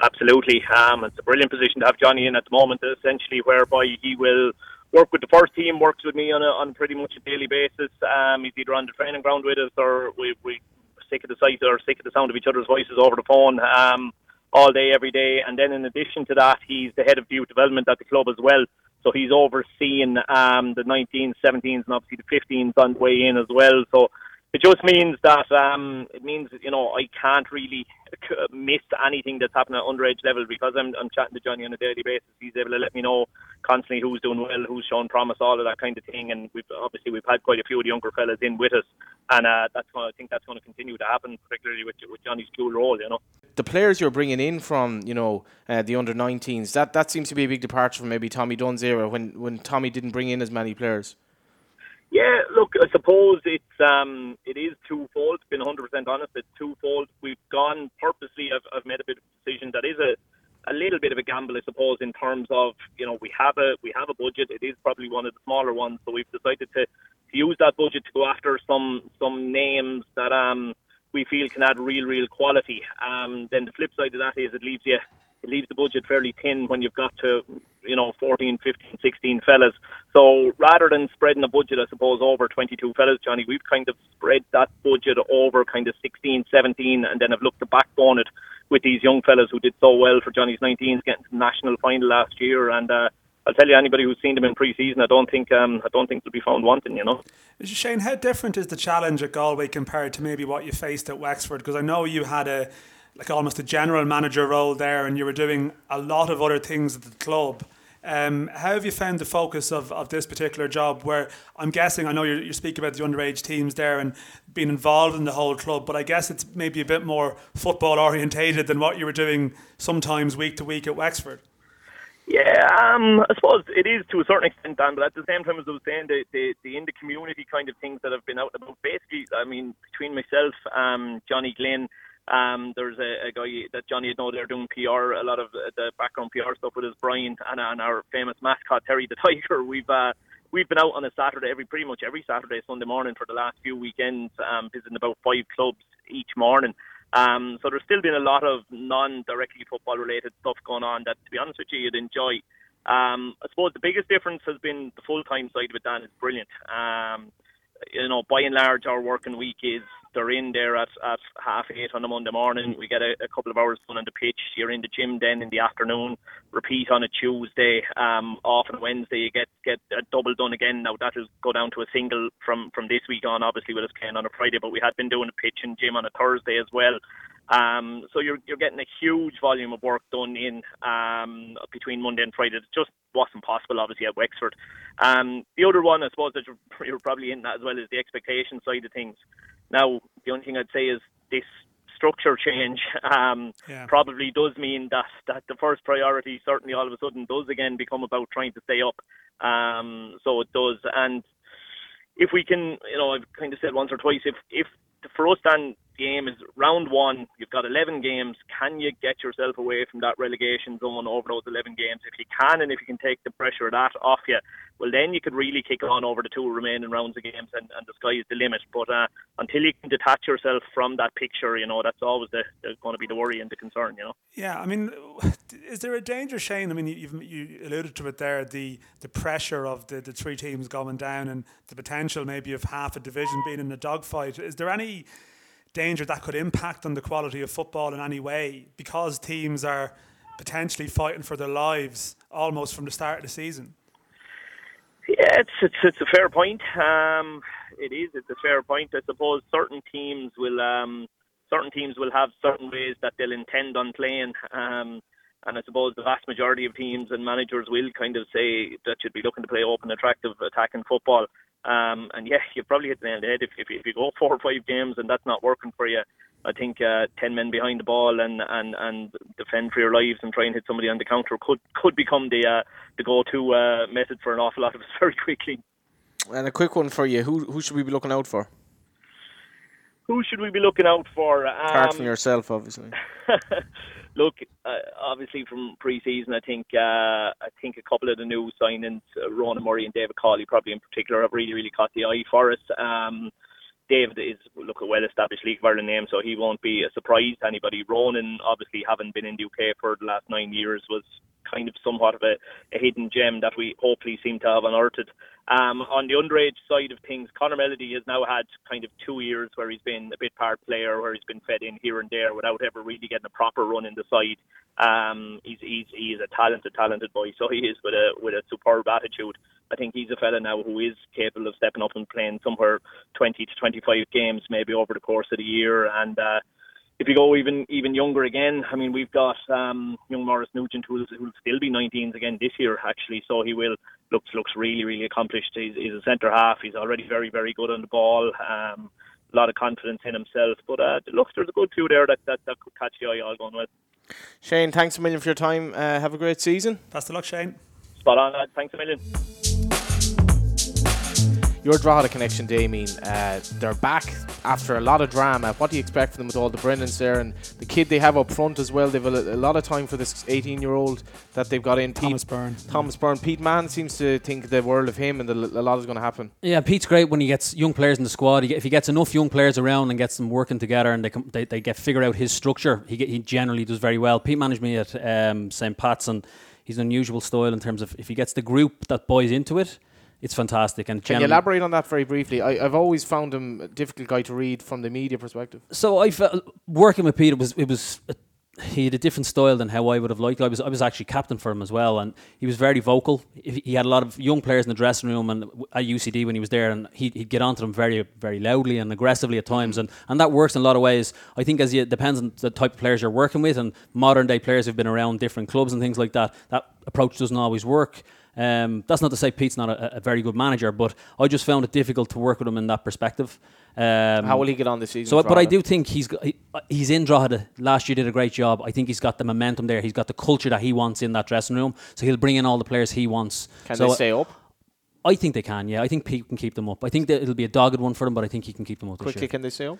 Absolutely. Um, it's a brilliant position to have Johnny in at the moment, essentially, whereby he will work with the first team, works with me on a, on pretty much a daily basis. Um, he's either on the training ground with us or we, we sick of the sight or sick of the sound of each other's voices over the phone um, all day, every day. And then in addition to that, he's the head of youth development at the club as well. So he's overseeing um, the 19s, 17s, and obviously the 15s on the way in as well. So it just means that um, it means you know I can't really miss anything that's happening at underage level because I'm I'm chatting to Johnny on a daily basis. He's able to let me know constantly who's doing well, who's showing promise, all of that kind of thing. And we've obviously we've had quite a few of the younger fellas in with us, and uh, that's I think that's going to continue to happen, particularly with with Johnny's dual role. You know. The players you're bringing in from, you know, uh, the under 19s, that, that seems to be a big departure from maybe Tommy Dunne's era when, when Tommy didn't bring in as many players. Yeah, look, I suppose it's um, it is twofold. Been 100 percent honest, it's twofold. We've gone purposely. I've, I've made a bit of a decision that is a a little bit of a gamble, I suppose, in terms of you know we have a we have a budget. It is probably one of the smaller ones, so we've decided to, to use that budget to go after some some names that um we feel can add real real quality. Um, then the flip side of that is it leaves you it leaves the budget fairly thin when you've got to you know 14, 15, 16 fellas. So rather than spreading the budget, I suppose over 22 fellas, Johnny, we've kind of spread that budget over kind of 16, 17, and then have looked to backbone it with these young fellas who did so well for Johnny's 19s, getting to the national final last year. And uh, I'll tell you, anybody who's seen them in pre-season, I don't think um, I don't think they'll be found wanting. You know. Shane, how different is the challenge at Galway compared to maybe what you faced at Wexford? Because I know you had a like almost a general manager role there, and you were doing a lot of other things at the club. Um, how have you found the focus of, of this particular job? Where I'm guessing, I know you're, you're speaking about the underage teams there and being involved in the whole club, but I guess it's maybe a bit more football orientated than what you were doing sometimes week to week at Wexford. Yeah, um, I suppose it is to a certain extent, Dan. But at the same time, as I was saying, the, the the in the community kind of things that have been out about. Basically, I mean, between myself, um, Johnny Glynn, Um, there's a, a guy that Johnny had know they're doing PR, a lot of the background PR stuff with us, Brian, and, and our famous mascot Terry the [LAUGHS] Tiger. We've uh, we've been out on a Saturday every pretty much every Saturday, Sunday morning for the last few weekends, um, visiting about five clubs each morning. Um, so there's still been a lot of non-directly football-related stuff going on that, to be honest with you, you'd enjoy. Um, I suppose the biggest difference has been the full-time side of it. Dan is brilliant. Um, you know, by and large, our working week is they're in there at, at half eight on a Monday morning. We get a, a couple of hours done on the pitch. You're in the gym then in the afternoon. Repeat on a Tuesday. Um, off on Wednesday. You get get a double done again. Now that will go down to a single from from this week on. Obviously, with us playing on a Friday, but we had been doing a pitch and gym on a Thursday as well. Um, so you're you're getting a huge volume of work done in um, between Monday and Friday. It just wasn't possible, obviously, at Wexford. Um, the other one, I suppose, that you're, [LAUGHS] you're probably in that as well is the expectation side of things. Now, the only thing I'd say is this structure change [LAUGHS] um, yeah. probably does mean that, that the first priority certainly all of a sudden does again become about trying to stay up. Um, so it does, and if we can, you know, I've kind of said once or twice, if if for us then game is round one. You've got 11 games. Can you get yourself away from that relegation zone over those 11 games? If you can, and if you can take the pressure of that off you, well, then you could really kick on over the two remaining rounds of games, and, and the sky is the limit. But uh, until you can detach yourself from that picture, you know, that's always the, the, going to be the worry and the concern, you know. Yeah, I mean, is there a danger, Shane? I mean, you you alluded to it there, the the pressure of the, the three teams going down and the potential maybe of half a division being in a dogfight. Is there any danger that could impact on the quality of football in any way because teams are potentially fighting for their lives almost from the start of the season? Yeah, it's it's, it's a fair point. Um, it is. It's a fair point. I suppose certain teams will um, certain teams will have certain ways that they'll intend on playing. Um, and I suppose the vast majority of teams and managers will kind of say that you'd be looking to play open, attractive, attacking football. Um, and yeah, you probably hit the nail on the head if, if, if you go [LAUGHS] four or five games and that's not working for you. I think uh, ten men behind the ball and, and, and defend for your lives and try and hit somebody on the counter could could become the uh, the go-to uh, method for an awful lot of us [LAUGHS] very quickly. And a quick one for you: who who should we be looking out for? Who should we be looking out for? Um, Apart from yourself, obviously. [LAUGHS] look, uh, obviously from pre-season, I think uh, I think a couple of the new signings, uh, Ronan Murray and David Cawley, probably in particular, have really really caught the eye for us. Um, David is look a well-established League of Ireland name, so he won't be a surprise to anybody. Ronan, obviously, having been in the UK for the last nine years, was kind of somewhat of a, a hidden gem that we hopefully seem to have unearthed. Um, on the underage side of things, Connor Melody has now had kind of two years where he's been a bit part player, where he's been fed in here and there without ever really getting a proper run in the side. Um, he's, he's he's a talented, talented boy, so he is with a with a superb attitude. I think he's a fella now who is capable of stepping up and playing somewhere 20 to 25 games maybe over the course of the year, and uh, if you go even even younger again, I mean, we've got um, young Maurice Nugent who'll, who'll still be 19s again this year, actually. So he will looks looks really really accomplished. He's, he's a centre half. He's already very very good on the ball. Um, a lot of confidence in himself. But uh, look, there's a good two there that, that, that could catch the eye all going well. Shane, thanks a million for your time. Uh, have a great season. Best of luck, Shane. Spot on, lad. Thanks a million your Drogheda connection, Damien, uh, they're back after a lot of drama. What do you expect from them with all the Brennans there and the kid they have up front as well? They've a, a lot of time for this 18 year old that they've got in. Pete, Thomas Byrne. Thomas Byrne. Pete Mahon seems to think the world of him and the, a lot is going to happen. Yeah, Pete's great when he gets young players in the squad. He, if he gets enough young players around and gets them working together and they, com- they, they get figure out his structure, he, get, he generally does very well. Pete managed me at um, St. Pat's and he's an unusual style in terms of if he gets the group that buys into it it's fantastic. And can you elaborate on that very briefly? I, have always found him a difficult guy to read from the media perspective. So I felt working with Peter was it was. A, he had a different style than how I would have liked. I was I was actually captain for him as well, and he was very vocal. He had a lot of young players in the dressing room and at UCD when he was there, and he'd, he'd get onto them very very loudly and aggressively at times, and, and that works in a lot of ways. I think as it depends on the type of players you're working with, and modern day players who've been around different clubs and things like that. That approach doesn't always work. Um, that's not to say Pete's not a, a, very good manager, but I just found it difficult to work with him in that perspective. Um, How will he get on this season? So, but I do think he's he, he's in Drogheda. Last year did a great job. I think he's got the momentum there. He's got the culture that he wants in that dressing room. So he'll bring in all the players he wants. Can so they stay up? I think they can. Yeah, I think Pete can keep them up. I think that it'll be a dogged one for them, but I think he can keep them up. Quickly, can they stay up?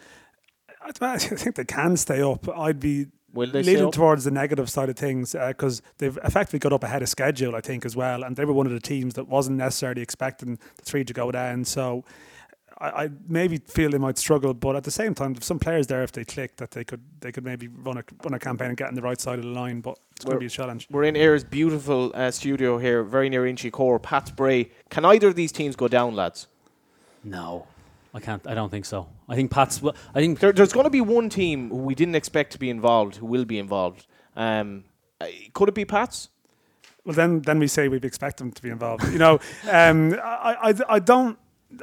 I think they can stay up. I'd be Will they stay leaning towards the negative side of things because they've effectively got up ahead of schedule, I think, as well. And they were one of the teams that wasn't necessarily expecting the three to go down. So I, I maybe feel they might struggle, but at the same time, some players there if they click that they could they could maybe run a run a campaign and get on the right side of the line. But it's going to be a challenge. We're in eir's beautiful uh, studio here, very near Inchicore. Pat's Bray. Can either of these teams go down, lads? No, I can't. I don't think so. I think Pat's. Well, I think There, there's going to be one team who we didn't expect to be involved who will be involved. Um, uh, could it be Pat's? Well, then then we say we'd expect them to be involved. You know, [LAUGHS] um, I, I I don't.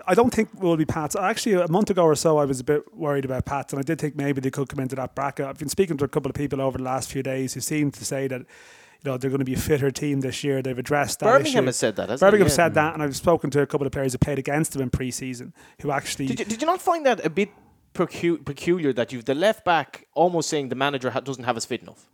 I don't think we'll be Pats. Actually, a month ago or so, I was a bit worried about Pats, and I did think maybe they could come into that bracket. I've been speaking to a couple of people over the last few days who seem to say that, you know, they're going to be a fitter team this year. They've addressed that Bermingham issue. has said that, hasn't Bermingham? Yeah. said that, and I've spoken to a couple of players who played against them in pre-season who actually. Did you, did you not find that a bit pecu- peculiar that you've the left back almost saying the manager ha- doesn't have us fit enough?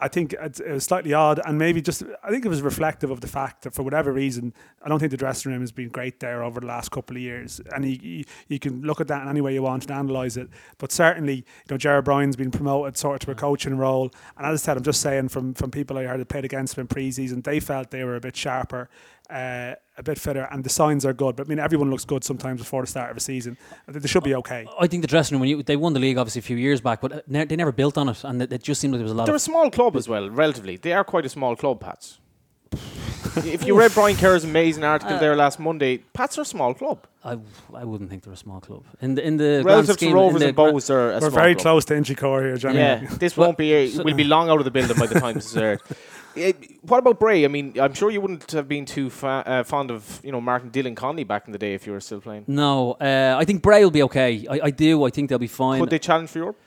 I think it's, it was slightly odd, and maybe just I think it was reflective of the fact that for whatever reason, I don't think the dressing room has been great there over the last couple of years, and you, you, you can look at that in any way you want and analyse it. But certainly, you know, Ger O'Brien's been promoted sort of to a coaching role, and as I said, I'm just saying from from people I heard that played against him in pre-season, they felt they were a bit sharper. Uh, a bit fitter, and the signs are good. But I mean, everyone looks good sometimes before the start of a season. I think they should be okay. I think the dressing room when you, they won the league obviously a few years back, but uh, ne- they never built on it, and it, it just seemed like there was a lot They're a small club as well, relatively. They are quite a small club, Pats. if you read Brian Kerr's amazing article there last Monday, Pats are a small club. I, I wouldn't think they're a small club in the in the grand Relative to scheme, in Rovers the and gra- Bohs, they're a We're very club. close to Inchicore here, Johnny. Yeah, this won't be. A, we'll be long out of the building by the time this is aired. [LAUGHS] Eh, What about Bray? I mean, I'm sure you wouldn't have been too fa- uh, fond of you know Martin Dillon Conley back in the day if you were still playing. No, uh, I think Bray will be okay. I, I do. I think they'll be fine. Could they challenge for Europe?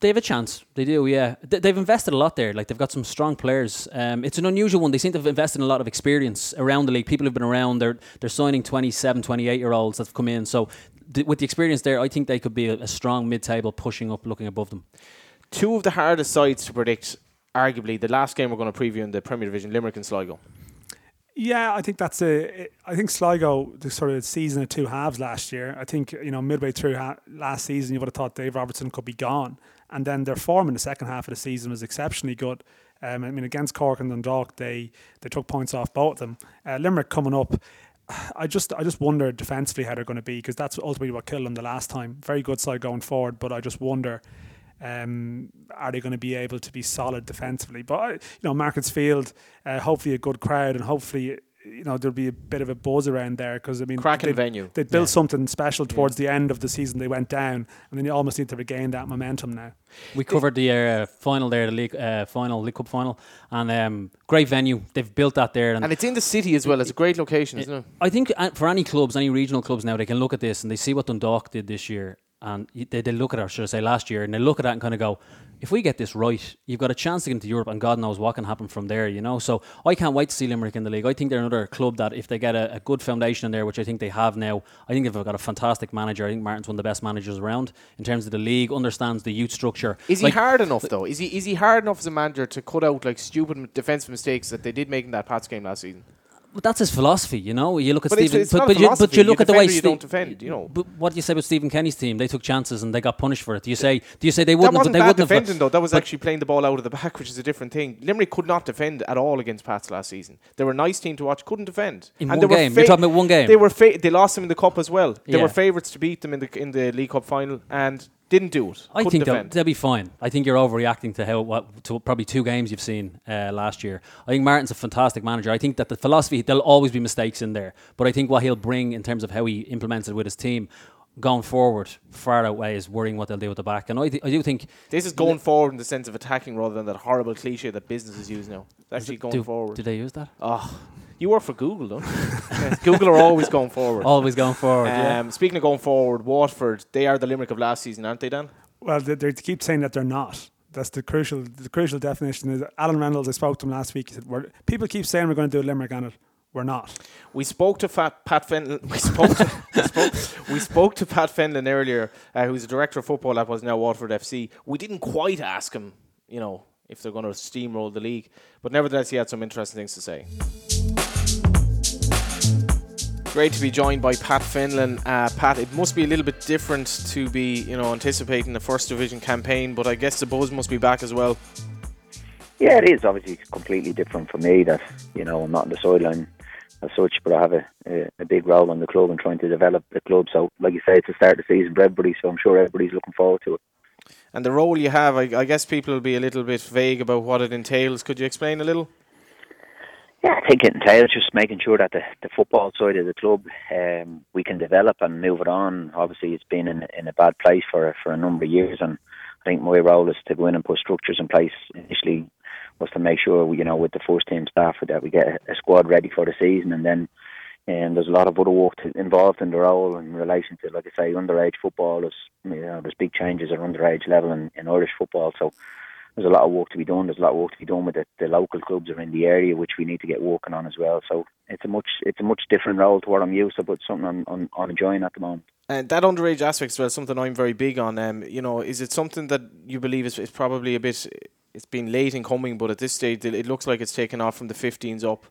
They have a chance. They do, yeah. Th- they've invested a lot there. Like they've got some strong players. Um, it's an unusual one. They seem to have invested in a lot of experience around the league. People have been around. They're they're signing 27, 28 year olds that've come in. So th- with the experience there, I think they could be a, a strong mid table, pushing up, looking above them. Two of the hardest sides to predict, arguably, the last game we're going to preview in the Premier Division, Limerick and Sligo. Yeah, I think that's a. I think Sligo the sort of season of two halves last year. I think you know midway through ha- last season, you would have thought Dave Robertson could be gone, and then their form in the second half of the season was exceptionally good. Um, I mean, against Cork and Dundalk, they they took points off both of them. Uh, Limerick coming up. [SIGHS] I just I just wonder defensively how they're going to be because that's ultimately what killed them the last time. Very good side going forward, but I just wonder um, are they going to be able to be solid defensively? But you know, Markets Field, uh, hopefully a good crowd, and hopefully you know there'll be a bit of a buzz around there because I mean, Cracking they, venue. They built something special towards the end of the season. They went down, and then you almost need to regain that momentum now. We covered the uh, final there, the league uh, final, League Cup final, and um, great venue. They've built that there, And it's in the city as well. It's a great location, isn't it? I think uh, for any clubs, any regional clubs now, they can look at this and they see what Dundalk did this year, and they, they look at it, or should I say, last year, and they look at that and kind of go, if we get this right, you've got a chance to get into Europe, and God knows what can happen from there, you know. So I can't wait to see Limerick in the league. I think they're another club that, if they get a, a good foundation in there, which I think they have now, I think they've got a fantastic manager. I think Martin's one of the best managers around in terms of the league, understands the youth structure. Is he hard enough though? Is he is he hard enough as a manager to cut out like stupid defensive mistakes that they did make in that Pats game last season? But that's his philosophy, you know. You look at But Stephen, it's but, not a but, you, but you You look at the way you Ste- don't defend, you know. But what do you say about Stephen Kenny's team? They took chances and they got punished for it. Do you say? Do you say they That wouldn't? have, wasn't they bad wouldn't defending have, though. That was actually playing the ball out of the back, which is a different thing. Limerick could not defend at all against Pats last season. They were a nice team to watch, couldn't defend. In and one they were game. You're talking about one game. They were fa- they lost them in the cup as well. They Yeah. were favourites to beat them in the in the League Cup final and didn't do it. I couldn't think they'll, defend. they'll be fine. I think you're overreacting to how what to probably two games you've seen uh, last year. I think Martin's a fantastic manager. I think that the philosophy there'll always be mistakes in there, but I think what he'll bring in terms of how he implements it with his team going forward far outweighs worrying what they'll do with the back. And I, th- I do think This is going forward in the sense of attacking rather than that horrible cliche that businesses use now. It's actually going do, forward. Do they use that? Oh, you work for Google, don't you? Google are always going forward. Always going forward. yeah. Um, speaking of going forward, Waterford, they are the Limerick of last season, aren't they, Dan? Well, they, they keep saying that they're not. That's the crucial. The crucial definition is Alan Reynolds. I spoke to him last week. He said, we're, "People keep saying we're going to do a Limerick on it. We're not." We spoke to Fat, Pat Fenlon. [LAUGHS] We spoke to [LAUGHS] we spoke, we spoke to Pat Fenlon earlier, uh, who's the director of football at was now Waterford FC. We didn't quite ask him, you know, if they're going to steamroll the league, but nevertheless, he had some interesting things to say. Great to be joined by Pat Fenlon. Uh, Pat, it must be a little bit different to be, you know, anticipating the first division campaign, but I guess the buzz must be back as well. Yeah, it is obviously completely different for me. That you know, I'm not on the sideline as such, but I have a, a, a big role in the club and trying to develop the club. So, like you say, it's the start of the season for everybody. So I'm sure everybody's looking forward to it. And the role you have, I, I guess people will be a little bit vague about what it entails. Could you explain a little? Yeah, I think it entails just making sure that the, the football side of the club um, we can develop and move it on. Obviously, it's been in in a bad place for for a number of years, and I think my role is to go in and put structures in place. Initially, was to make sure we, you know with the first team staff that we get a squad ready for the season, and then and um, there's a lot of other work to, involved in the role in relation to, like I say, underage football. You know, there's big changes at underage level in, in Irish football. So there's a lot of work to be done. There's a lot of work to be done with the, the local clubs around the area, which we need to get working on as well. So it's a much it's a much different role to what I'm used to, but something I'm, I'm, I'm enjoying at the moment. And that underage aspect as well, something I'm very big on. Um, you know, is it something that you believe is, is probably a bit? It's been late in coming, but at this stage, it looks like it's taken off from the 15s up.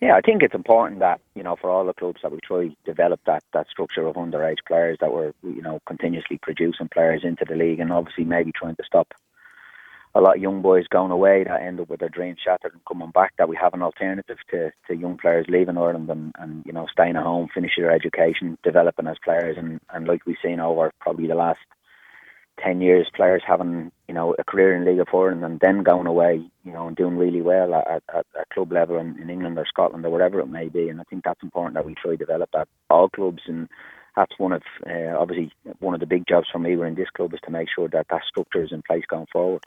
Yeah, I think it's important that you know for all the clubs that we try develop that that structure of underage players that we're you know continuously producing players into the league, and obviously maybe trying to stop a lot of young boys going away that end up with their dreams shattered and coming back. That we have an alternative to, to young players leaving Ireland and, and you know staying at home, finishing their education, developing as players, and and like we've seen over probably the last ten years, players having you know a career in League of Ireland and then going away, you know, and doing really well at, at, at club level in, in England or Scotland or whatever it may be. And I think that's important that we try to develop that all clubs and that's one of uh, obviously one of the big jobs for me We're in this club is to make sure that that structure is in place going forward.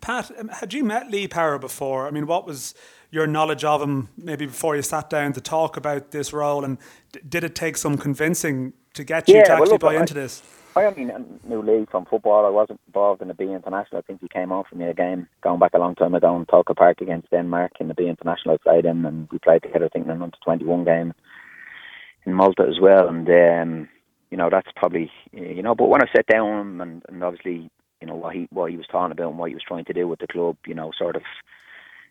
Pat, um, had you met Lee Power before? I mean, what was your knowledge of him maybe before you sat down to talk about this role, and d- did it take some convincing to get you yeah, to actually well, look, buy I, into this? I only knew Lee from football. I wasn't involved in the B International. I think he came on for me a game going back a long time ago in Tolka Park against Denmark in the B International. I played him, and we played together. I think in an under twenty one game in Malta as well, and. Um, you know that's probably you know. But when I sat down and, and obviously you know what he what he was talking about and what he was trying to do with the club, you know, sort of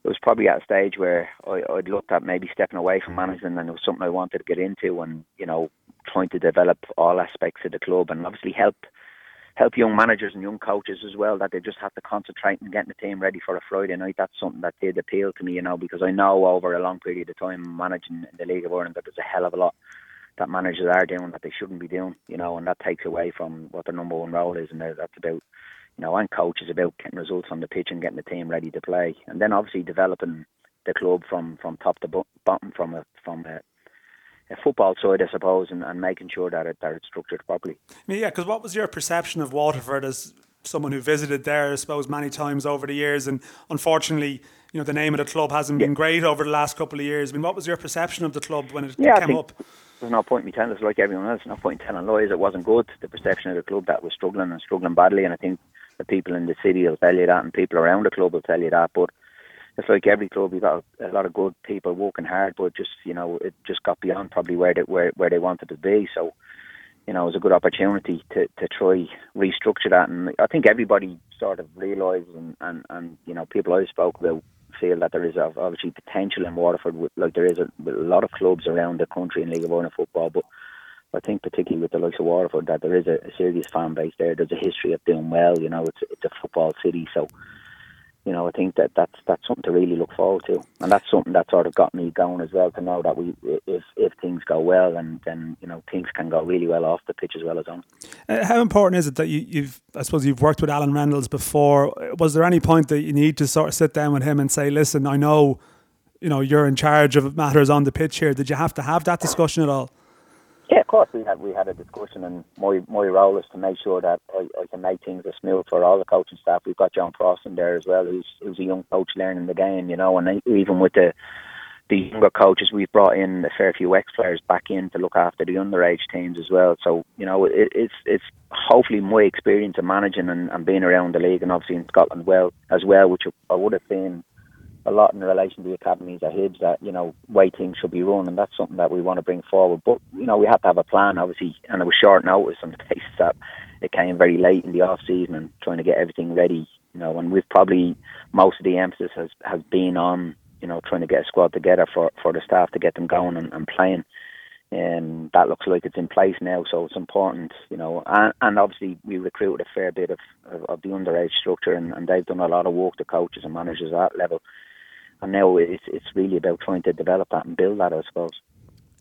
it was probably at a stage where I, I'd looked at maybe stepping away from mm. management and it was something I wanted to get into and you know trying to develop all aspects of the club and obviously help help young managers and young coaches as well that they just have to concentrate on getting the team ready for a Friday night. That's something that did appeal to me, you know, because I know over a long period of time managing in the League of Ireland that there's a hell of a lot that managers are doing that they shouldn't be doing, you know, and that takes away from what their number one role is, and that's about, you know, and coach is about getting results on the pitch and getting the team ready to play, and then obviously developing the club from from top to bottom, from a from a, a football side, I suppose, and, and making sure that it that it's structured properly. Yeah, because what was your perception of Waterford as someone who visited there, I suppose, many times over the years, and unfortunately you know the name of the club hasn't been great over the last couple of years. I mean, what was your perception of the club when it yeah, came up? there's no point in me telling us like everyone else. No point in telling lies. It wasn't good. The perception of the club that was struggling and struggling badly, and I think the people in the city will tell you that, and people around the club will tell you that. But it's like every club. You've got a, lot of good people working hard, but just you know, it just got beyond probably where they where where they wanted to be. So you know, it was a good opportunity to, to try restructure that. And I think everybody sort of realised, and, and, and, you know, people I spoke about feel that there is obviously potential in Waterford. Like there is a, a lot of clubs around the country in League of Ireland football, but I think particularly with the likes of Waterford that there is a, a serious fan base there. There's a history of doing well. You know, it's it's a football city, so you know, I think that that's that's something to really look forward to, and that's something that sort of got me going as well to know that we, if if things go well, and then you know things can go really well off the pitch as well as on. Uh, how important is it that you, you've, I suppose, you've worked with Alan Reynolds before? Was there any point that you need to sort of sit down with him and say, "Listen, I know, you know, you're in charge of matters on the pitch here." Did you have to have that discussion at all? Yeah, of course we had we had a discussion, and my my role is to make sure that I, I can make things as smooth for all the coaching staff. We've got John Frost in there as well, who's who's a young coach learning the game, you know, and even with the the younger coaches, we've brought in a fair few ex players back in to look after the underage teams as well. So you know, it, it's it's hopefully my experience of managing and, and being around the league, and obviously in Scotland well as well, which I would have seen a lot in relation to the academies at Hibs that you know way things should be run, and that's something that we want to bring forward. But you know we have to have a plan, obviously, and it was short notice on the [LAUGHS] basis that it came very late in the off season and trying to get everything ready. You know, and we've probably most of the emphasis has has been on you know trying to get a squad together for for the staff to get them going and, and playing. Um, that looks like it's in place now, so it's important, you know. And, and obviously, we recruited a fair bit of, of, of the underage structure, and, and they've done a lot of work, the coaches and managers at that level. And now it's it's really about trying to develop that and build that, I suppose.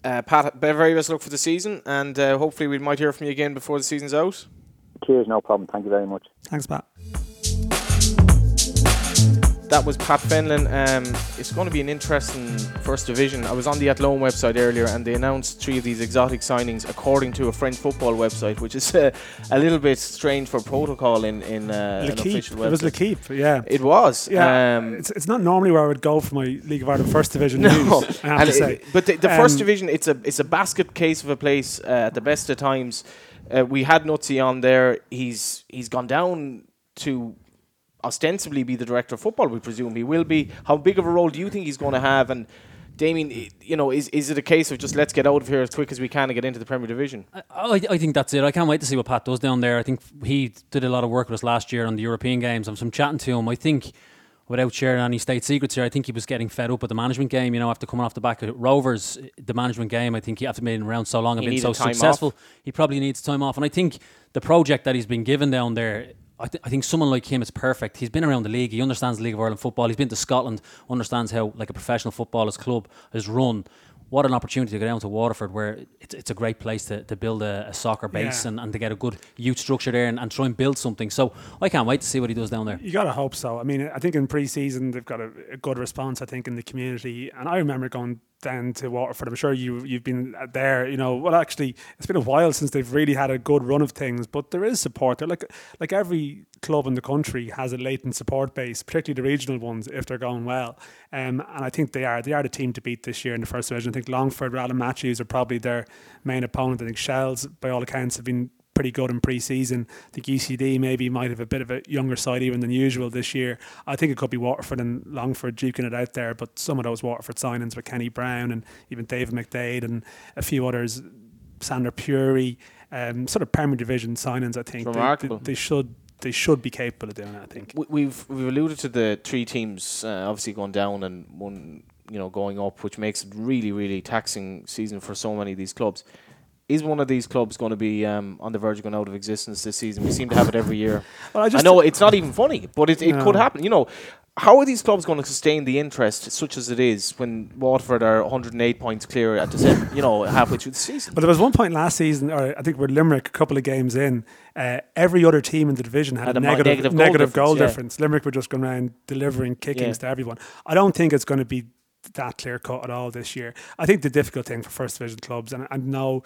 Uh, Pat, very best luck for the season, and uh, hopefully we might hear from you again before the season's out. Cheers, no problem. Thank you very much. Thanks, Pat. That was Pat Fenlon. Um, it's going to be an interesting first division. I was on the Athlone website earlier and they announced three of these exotic signings according to a French football website, which is [LAUGHS] uh, a little bit strange for protocol in, in uh, an official website. It was L'Equipe, yeah. It was. Yeah, Um, it's, it's not normally where I would go for my League of Ireland First Division no, news. I have and to say, it- but the, the first Um, division, it's a it's a basket case of a place uh, at the best of times. Uh, we had Nutsy on there. He's he's gone down to ostensibly be the director of football. We presume he will be. How big of a role do you think he's going to have? And Damien, you know, is is it a case of just let's get out of here as quick as we can and get into the Premier Division? I, I I think that's it. I can't wait to see what Pat does down there. I think he did a lot of work with us last year on the European games. I'm from chatting to him. I think, without sharing any state secrets here, I think he was getting fed up with the management game. You know, after coming off the back of Rovers, the management game, I think he after being around so long and been so successful, off. he probably needs time off. And I think the project that he's been given down there. I, th- I think someone like him is perfect. He's been around the league. He understands the League of Ireland football. He's been to Scotland. Understands how like a professional footballers club is run. What an opportunity to go down to Waterford, where it's, it's a great place to, to build a, a soccer base Yeah. and, and to get a good youth structure there and, and try and build something. So I can't wait to see what he does down there. You got to hope so. I mean, I think in pre-season they've got a, a good response. I think in the community, and I remember going down to Waterford. I'm sure you you've been there. You know, well, actually, it's been a while since they've really had a good run of things, but there is support. They're like like every club in the country has a latent support base, particularly the regional ones if they're going well. Um, and I think they are they are the team to beat this year in the first division. I think Longford, Alan Matthews are probably their main opponent. I think Shels, by all accounts, have been pretty good in pre-season. I think UCD maybe might have a bit of a younger side even than usual this year. I think it could be Waterford and Longford duking it out there, but some of those Waterford signings with Kenny Browne and even David McDade and a few others, Sander Puri, um, sort of Premier Division signings. I think They-. They, they should they should be capable of doing it. I think. We- We've we've alluded to the three teams uh, obviously going down and one you know going up, which makes it really really taxing season for so many of these clubs. Is one of these clubs going to be um, on the verge of going out of existence this season? We seem to have it every year. [LAUGHS] Well, I I know it's not even funny, but it, it could happen. You know, how are these clubs going to sustain the interest such as it is when Waterford are 108 points clear at the set, you know halfway through the season? But there was one point last season, or I think we're Limerick a couple of games in. Uh, every other team in the division had, Had a negative, negative goal negative goal difference, yeah. difference. Limerick were just going around delivering kickings Yeah. to everyone. I don't think it's going to be that clear cut at all this year. I think the difficult thing for first division clubs, and I know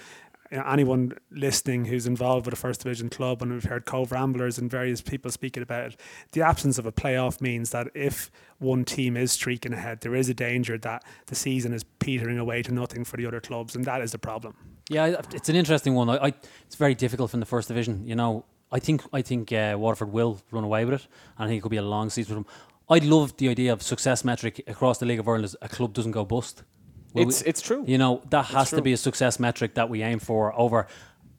you know, anyone listening who's involved with a first division club, and we've heard Cobh Ramblers and various people speaking about it, the absence of a playoff means that if one team is streaking ahead, there is a danger that the season is petering away to nothing for the other clubs, and that is the problem. Yeah, it's an interesting one. I, I it's very difficult from the first division. You know, I think I think uh, Waterford will run away with it, and I think it could be a long season for them. I'd love the idea of success metric across the League of Ireland. as A club doesn't go bust. Will It's we- it's true. You know that has to be a success metric that we aim for over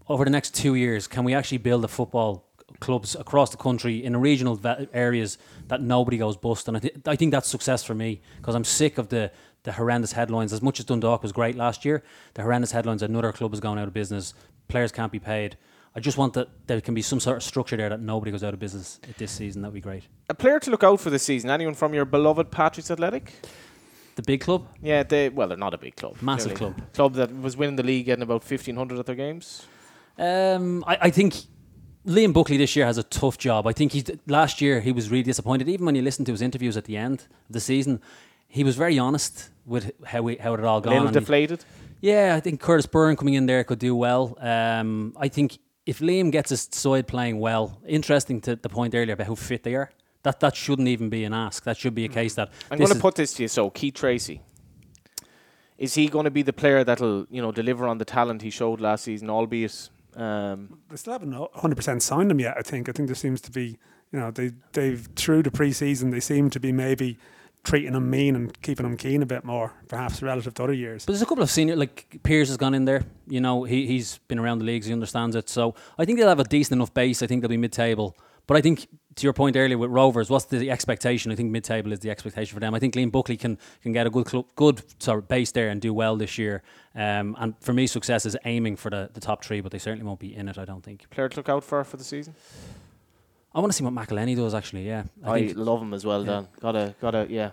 over the next two years. Can we actually build a football clubs across the country in regional areas that nobody goes bust? And I, th- I think that's success for me because I'm sick of the the horrendous headlines. As much as Dundalk was great last year, the horrendous headlines another club is going out of business, players can't be paid. I just want that there can be some sort of structure there that nobody goes out of business this season. That'd be great. A player to look out for this season. Anyone from your beloved Patrick's Athletic? The big club, Yeah, they well, they're not a big club. Massive clearly. club. Club that was winning the league, getting about fifteen hundred at their games. Um, I, I think Liam Buckley this year has a tough job. I think he's last year he was really disappointed. Even when you listen to his interviews at the end of the season, he was very honest with how we, how it had all A gone. little and he- deflated. yeah, I think Curtis Byrne coming in there could do well. Um, I think if Liam gets his side playing well, interesting to the point earlier about how fit they are. That that shouldn't even be an ask. That should be a case that I'm going to put this to you. So, Keith Treacy, is he going to be the player that'll you know deliver on the talent he showed last season, albeit um, They still haven't 100% signed him yet, I think. I think there seems to be, you know, they, they've, through the preseason they seem to be maybe treating him mean and keeping him keen a bit more, perhaps relative to other years. But there's a couple of senior, like Piers has gone in there. You know, he he's been around the leagues, he understands it. So I think they'll have a decent enough base. I think they'll be mid-table. But I think to your point earlier with Rovers, what's the expectation? I think mid-table is the expectation for them. I think Liam Buckley can can get a good club, good sort of base there and do well this year. Um, and for me, success is aiming for the, the top three, but they certainly won't be in it. I don't think. Player to look out for for the season. I want to see what McEleney does. Actually, yeah, I, I, think love him as well. Dan, gotta gotta yeah.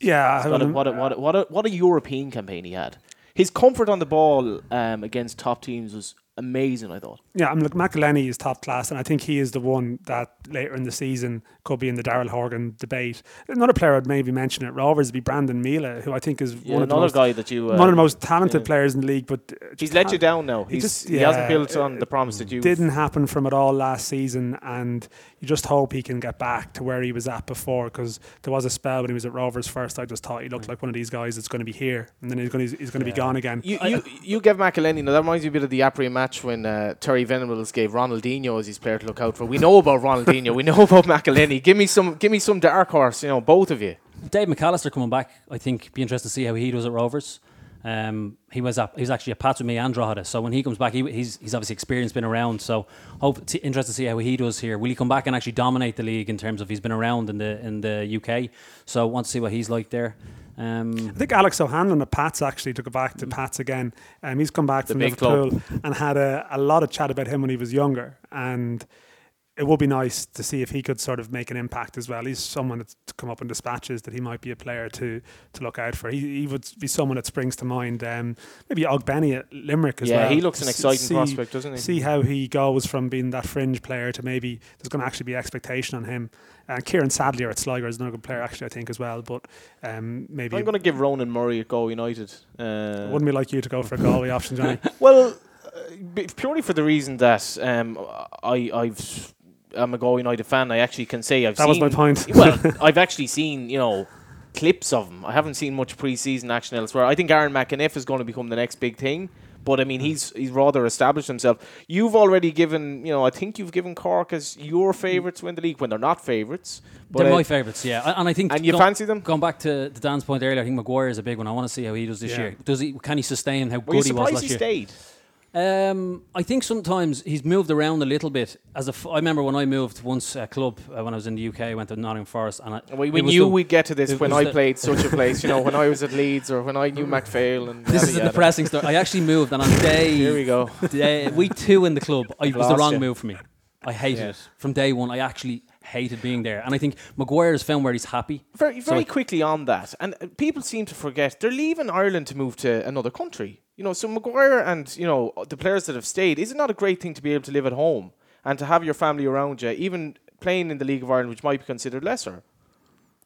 Yeah, What a, what, a, what, a, what, a, what a European campaign he had. His comfort on the ball um, against top teams was amazing. I thought. Yeah, I'm look, McEleney is top class, and I think he is the one that later in the season could be in the Daryl Horgan debate. Another player I'd maybe mention at Rovers would be Brandon Miele, who I think is Yeah, one of the most, guy that you. Uh, one of the most talented yeah. players in the league. But uh, He's let you down now. he He's, just- he hasn't built on uh, the promise that you didn't happen from it all last season, and you just hope he can get back to where he was at before. Because there was a spell when he was at Rovers first, I just thought he looked like one of these guys that's going to be here, and then he's going to he's going to be gone again. You, you, you give McEleney, now that reminds me a bit of the Apri match when uh, Terry Venables gave Ronaldinho as his player to look out for. We know about Ronaldinho, we know about [LAUGHS] McEleney. Give me some give me some dark horse, you know, both of you. Dave McAllister coming back, I think, be interested to see how he does at Rovers. Um, he was at, he was actually a Pats with me and Drogheda, so when he comes back, he, he's he's obviously experienced, been around. So hope t- interested to see how he does here. Will he come back and actually dominate the league in terms of he's been around in the in the UK? So want to see what he's like there. Um, I think Alex O'Hanlon at Pats actually took it back to Pats again. Um, he's come back from Liverpool and had a, a lot of chat about him when he was younger. And it would be nice to see if he could sort of make an impact as well. He's someone that's come up in dispatches that he might be a player to to look out for. He, he would be someone that springs to mind. Um, maybe Ogbene at Limerick as yeah, well. Yeah, he looks an exciting see- prospect, doesn't he? See how he goes from being that fringe player to maybe there's going to actually be expectation on him. And Kieran Sadlier at Sligo is another good player actually, I think as well. But um, maybe I'm going to give Ronan Murray at Go United. Uh, wouldn't be like you to go for a Galway option, Johnny. [LAUGHS] Well, uh, purely for the reason that um, I, I've I'm a Go United fan. I actually can say I've That was my point. [LAUGHS] well, [LAUGHS] I've actually seen you know clips of him. I haven't seen much pre-season action elsewhere. I think Aaron McEneff is going to become the next big thing. But I mean, he's he's rather established himself. You've already given, you know, I think you've given Cork as your favourites to win the league when they're not favourites. But they're uh, my favourites, yeah. And- And I think and you go- fancy them? Going back to, to Dan's point earlier, I think Maguire is a big one. I want to see how he does this Yeah. year. Does he? Can he sustain how Were you good he was last he year? stayed? Um, I think sometimes he's moved around a little bit. As a f- I remember when I moved once a club uh, when I was in the UK, I went to Nottingham Forest, and I, We, we knew we'd get to this when I played such a place. You know, when I was at [LAUGHS] Leeds or when I knew McPhail and This yada, is a yada. depressing story. I actually moved, and on [LAUGHS] day Here we go. day, week two in the club, I, it was the wrong you. move for me. I hated it from day one. I actually hated being there, and I think Maguire has found where he's happy. Very, very I- quickly on that, and uh, people seem to forget they're leaving Ireland to move to another country. You know, so Maguire and you know the players that have stayed. Is it not a great thing to be able to live at home and to have your family around you, even playing in the League of Ireland, which might be considered lesser?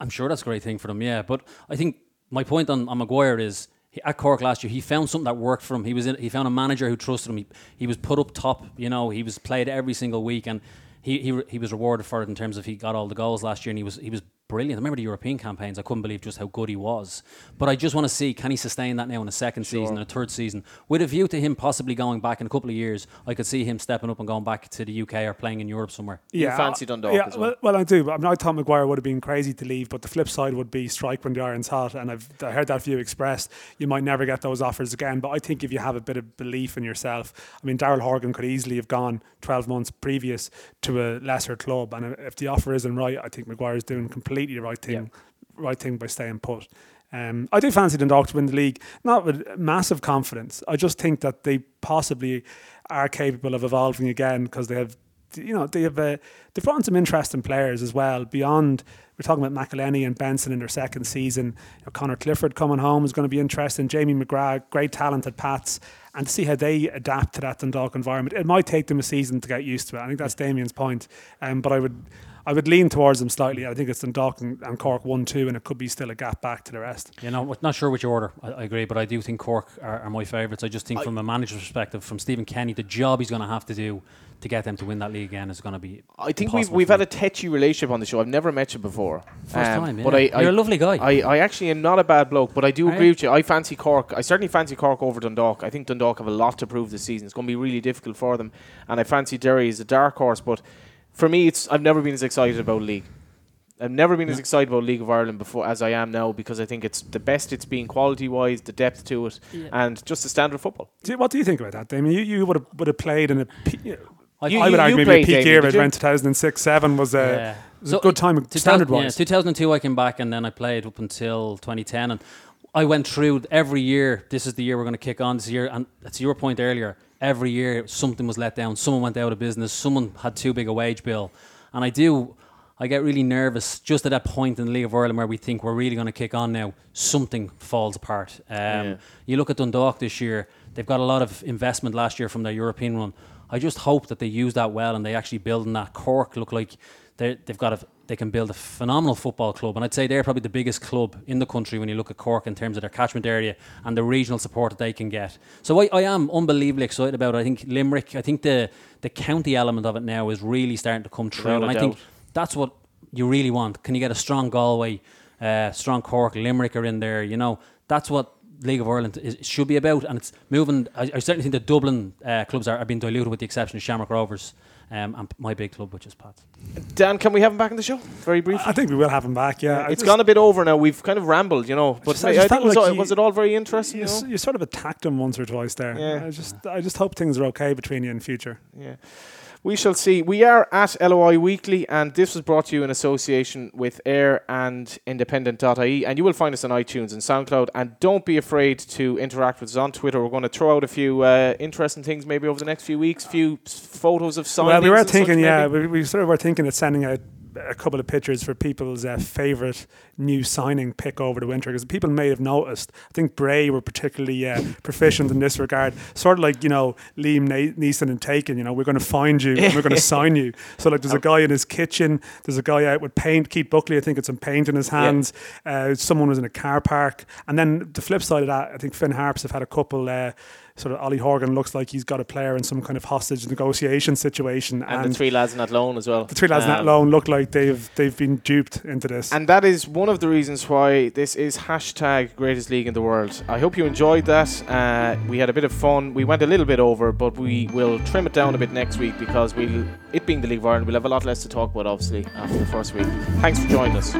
I'm sure that's a great thing for them, yeah. But I think my point on, on Maguire is he, at Cork last year, he found something that worked for him. He was in, he found a manager who trusted him. He, he was put up top, you know. He was played every single week, and he, he he was rewarded for it in terms of he got all the goals last year, and he was he was brilliant. I remember the European campaigns. I couldn't believe just how good he was. But I just want to see can he sustain that now in a second season and a third season with a view to him possibly going back in a couple of years. I could see him stepping up and going back to the UK or playing in Europe somewhere. You fancy Dundalk yeah, as well? well. I do. But I, mean, I thought Maguire would have been crazy to leave, but the flip side would be strike when the iron's hot. And I've I heard that view expressed. You might never get those offers again. But I think if you have a bit of belief in yourself, I mean, Daryl Horgan could easily have gone 12 months previous to a lesser club. And if the offer isn't right, I think Maguire is doing completely the right thing, right thing by staying put. Um, I do fancy Dundalk to win the league, not with massive confidence. I just think that they possibly are capable of evolving again because they have, you know, they have uh, they've brought in some interesting players as well. Beyond, we're talking about McEleney and Benson in their second season. You know, Connor Clifford coming home is going to be interesting. Jamie McGrath, great talent at Pats, and to see how they adapt to that Dundalk environment. It might take them a season to get used to it. I think that's Damien's point. Um, but I would. I would lean towards them slightly. I think it's Dundalk and, and Cork one two, and it could be still a gap back to the rest. You know, not sure which order. I, I agree, but I do think Cork are, are my favourites. I just think, from a manager's perspective, from Stephen Kenny, the job he's going to have to do to get them to win that league again is going to be. I think we've we've had a touchy relationship on the show. I've never met you before. First Um, time, yeah. But I, I, You're a lovely guy. I, I actually am not a bad bloke, but I do agree you? with you. I fancy Cork. I certainly fancy Cork over Dundalk. I think Dundalk have a lot to prove this season. It's going to be really difficult for them, and I fancy Derry as a dark horse. But for me, it's I've never been as excited about league. I've never been as excited about League of Ireland before as I am now because I think it's the best it's been quality wise, the depth to it, and just the standard of football. What do you think about that, Damien? You, you would have would have played in a. P- you know, You- I would you- argue you maybe played, peak Damien, year did of you? around 2006 7 was, uh, Yeah. was a good time 2000 standard Yeah, wise. 2002, I came back and then I played up until 2010, and I went through every year. This is the year we're going to kick on this year, and that's your point earlier. Every year, something was let down. Someone went out of business. Someone had too big a wage bill, and I do. I get really nervous just at that point in the League of Ireland where we think we're really going to kick on now. Something falls apart. Um, You look at Dundalk this year; they've got a lot of investment last year from their European run. I just hope that they use that well and they actually build in that. Cork look like they've got a they can build a phenomenal football club, and I'd say they're probably the biggest club in the country when you look at Cork in terms of their catchment area and the regional support that they can get. So I, I am unbelievably excited about it. I think Limerick, I think the the county element of it now is really starting to come true, and I think that's what you really want. Can you get a strong Galway, uh, strong Cork, Limerick are in there? You know, that's what League of Ireland is, should be about, and it's moving. I, I certainly think the Dublin uh, clubs are, are being diluted, with the exception of Shamrock Rovers um, and my big club, which is Pats. Dan, can we have him back in the show? Very briefly. I think we will have him back, yeah. I It's just- gone a bit over now. We've kind of rambled, you know. But just- I I, just think felt it was, like all, you- was it all very interesting? You, You know? you sort of attacked him once or twice there. Yeah. I just, I just hope things are okay between you in future. Yeah. We shall see. We are at LOI Weekly, and this was brought to you in association with eir and Independent.ie. And you will find us on iTunes and SoundCloud. And don't be afraid to interact with us on Twitter. We're going to throw out a few uh, interesting things maybe over the next few weeks, few photos of signings. Well, we were and such thinking, yeah, we, we sort of were thinking of sending out a couple of pictures for people's uh, favourite new signing pick over the winter because people may have noticed. I think Bray were particularly uh, proficient in this regard, sort of like you know Liam Neeson and Taken. You know, we're going to find you and we're going [LAUGHS] to sign you. So like, there's a guy in his kitchen. There's a guy out with paint. Keith Buckley, I think, it's some paint in his hands. Uh, someone was in a car park, and then the flip side of that, I think Finn Harps have had a couple. Sort of Ollie Horgan looks like he's got a player in some kind of hostage negotiation situation, And, the three lads in that loan as well. the three lads in that Um, loan look like they've they've been duped into this. And that is one of the reasons why this is hashtag greatest league in the world. I hope you enjoyed that. Uh, we had a bit of fun. We went a little bit over, but we will trim it down a bit next week because we'll, it being the League of Ireland, we'll have a lot less to talk about, obviously, after the first week. Thanks for joining us.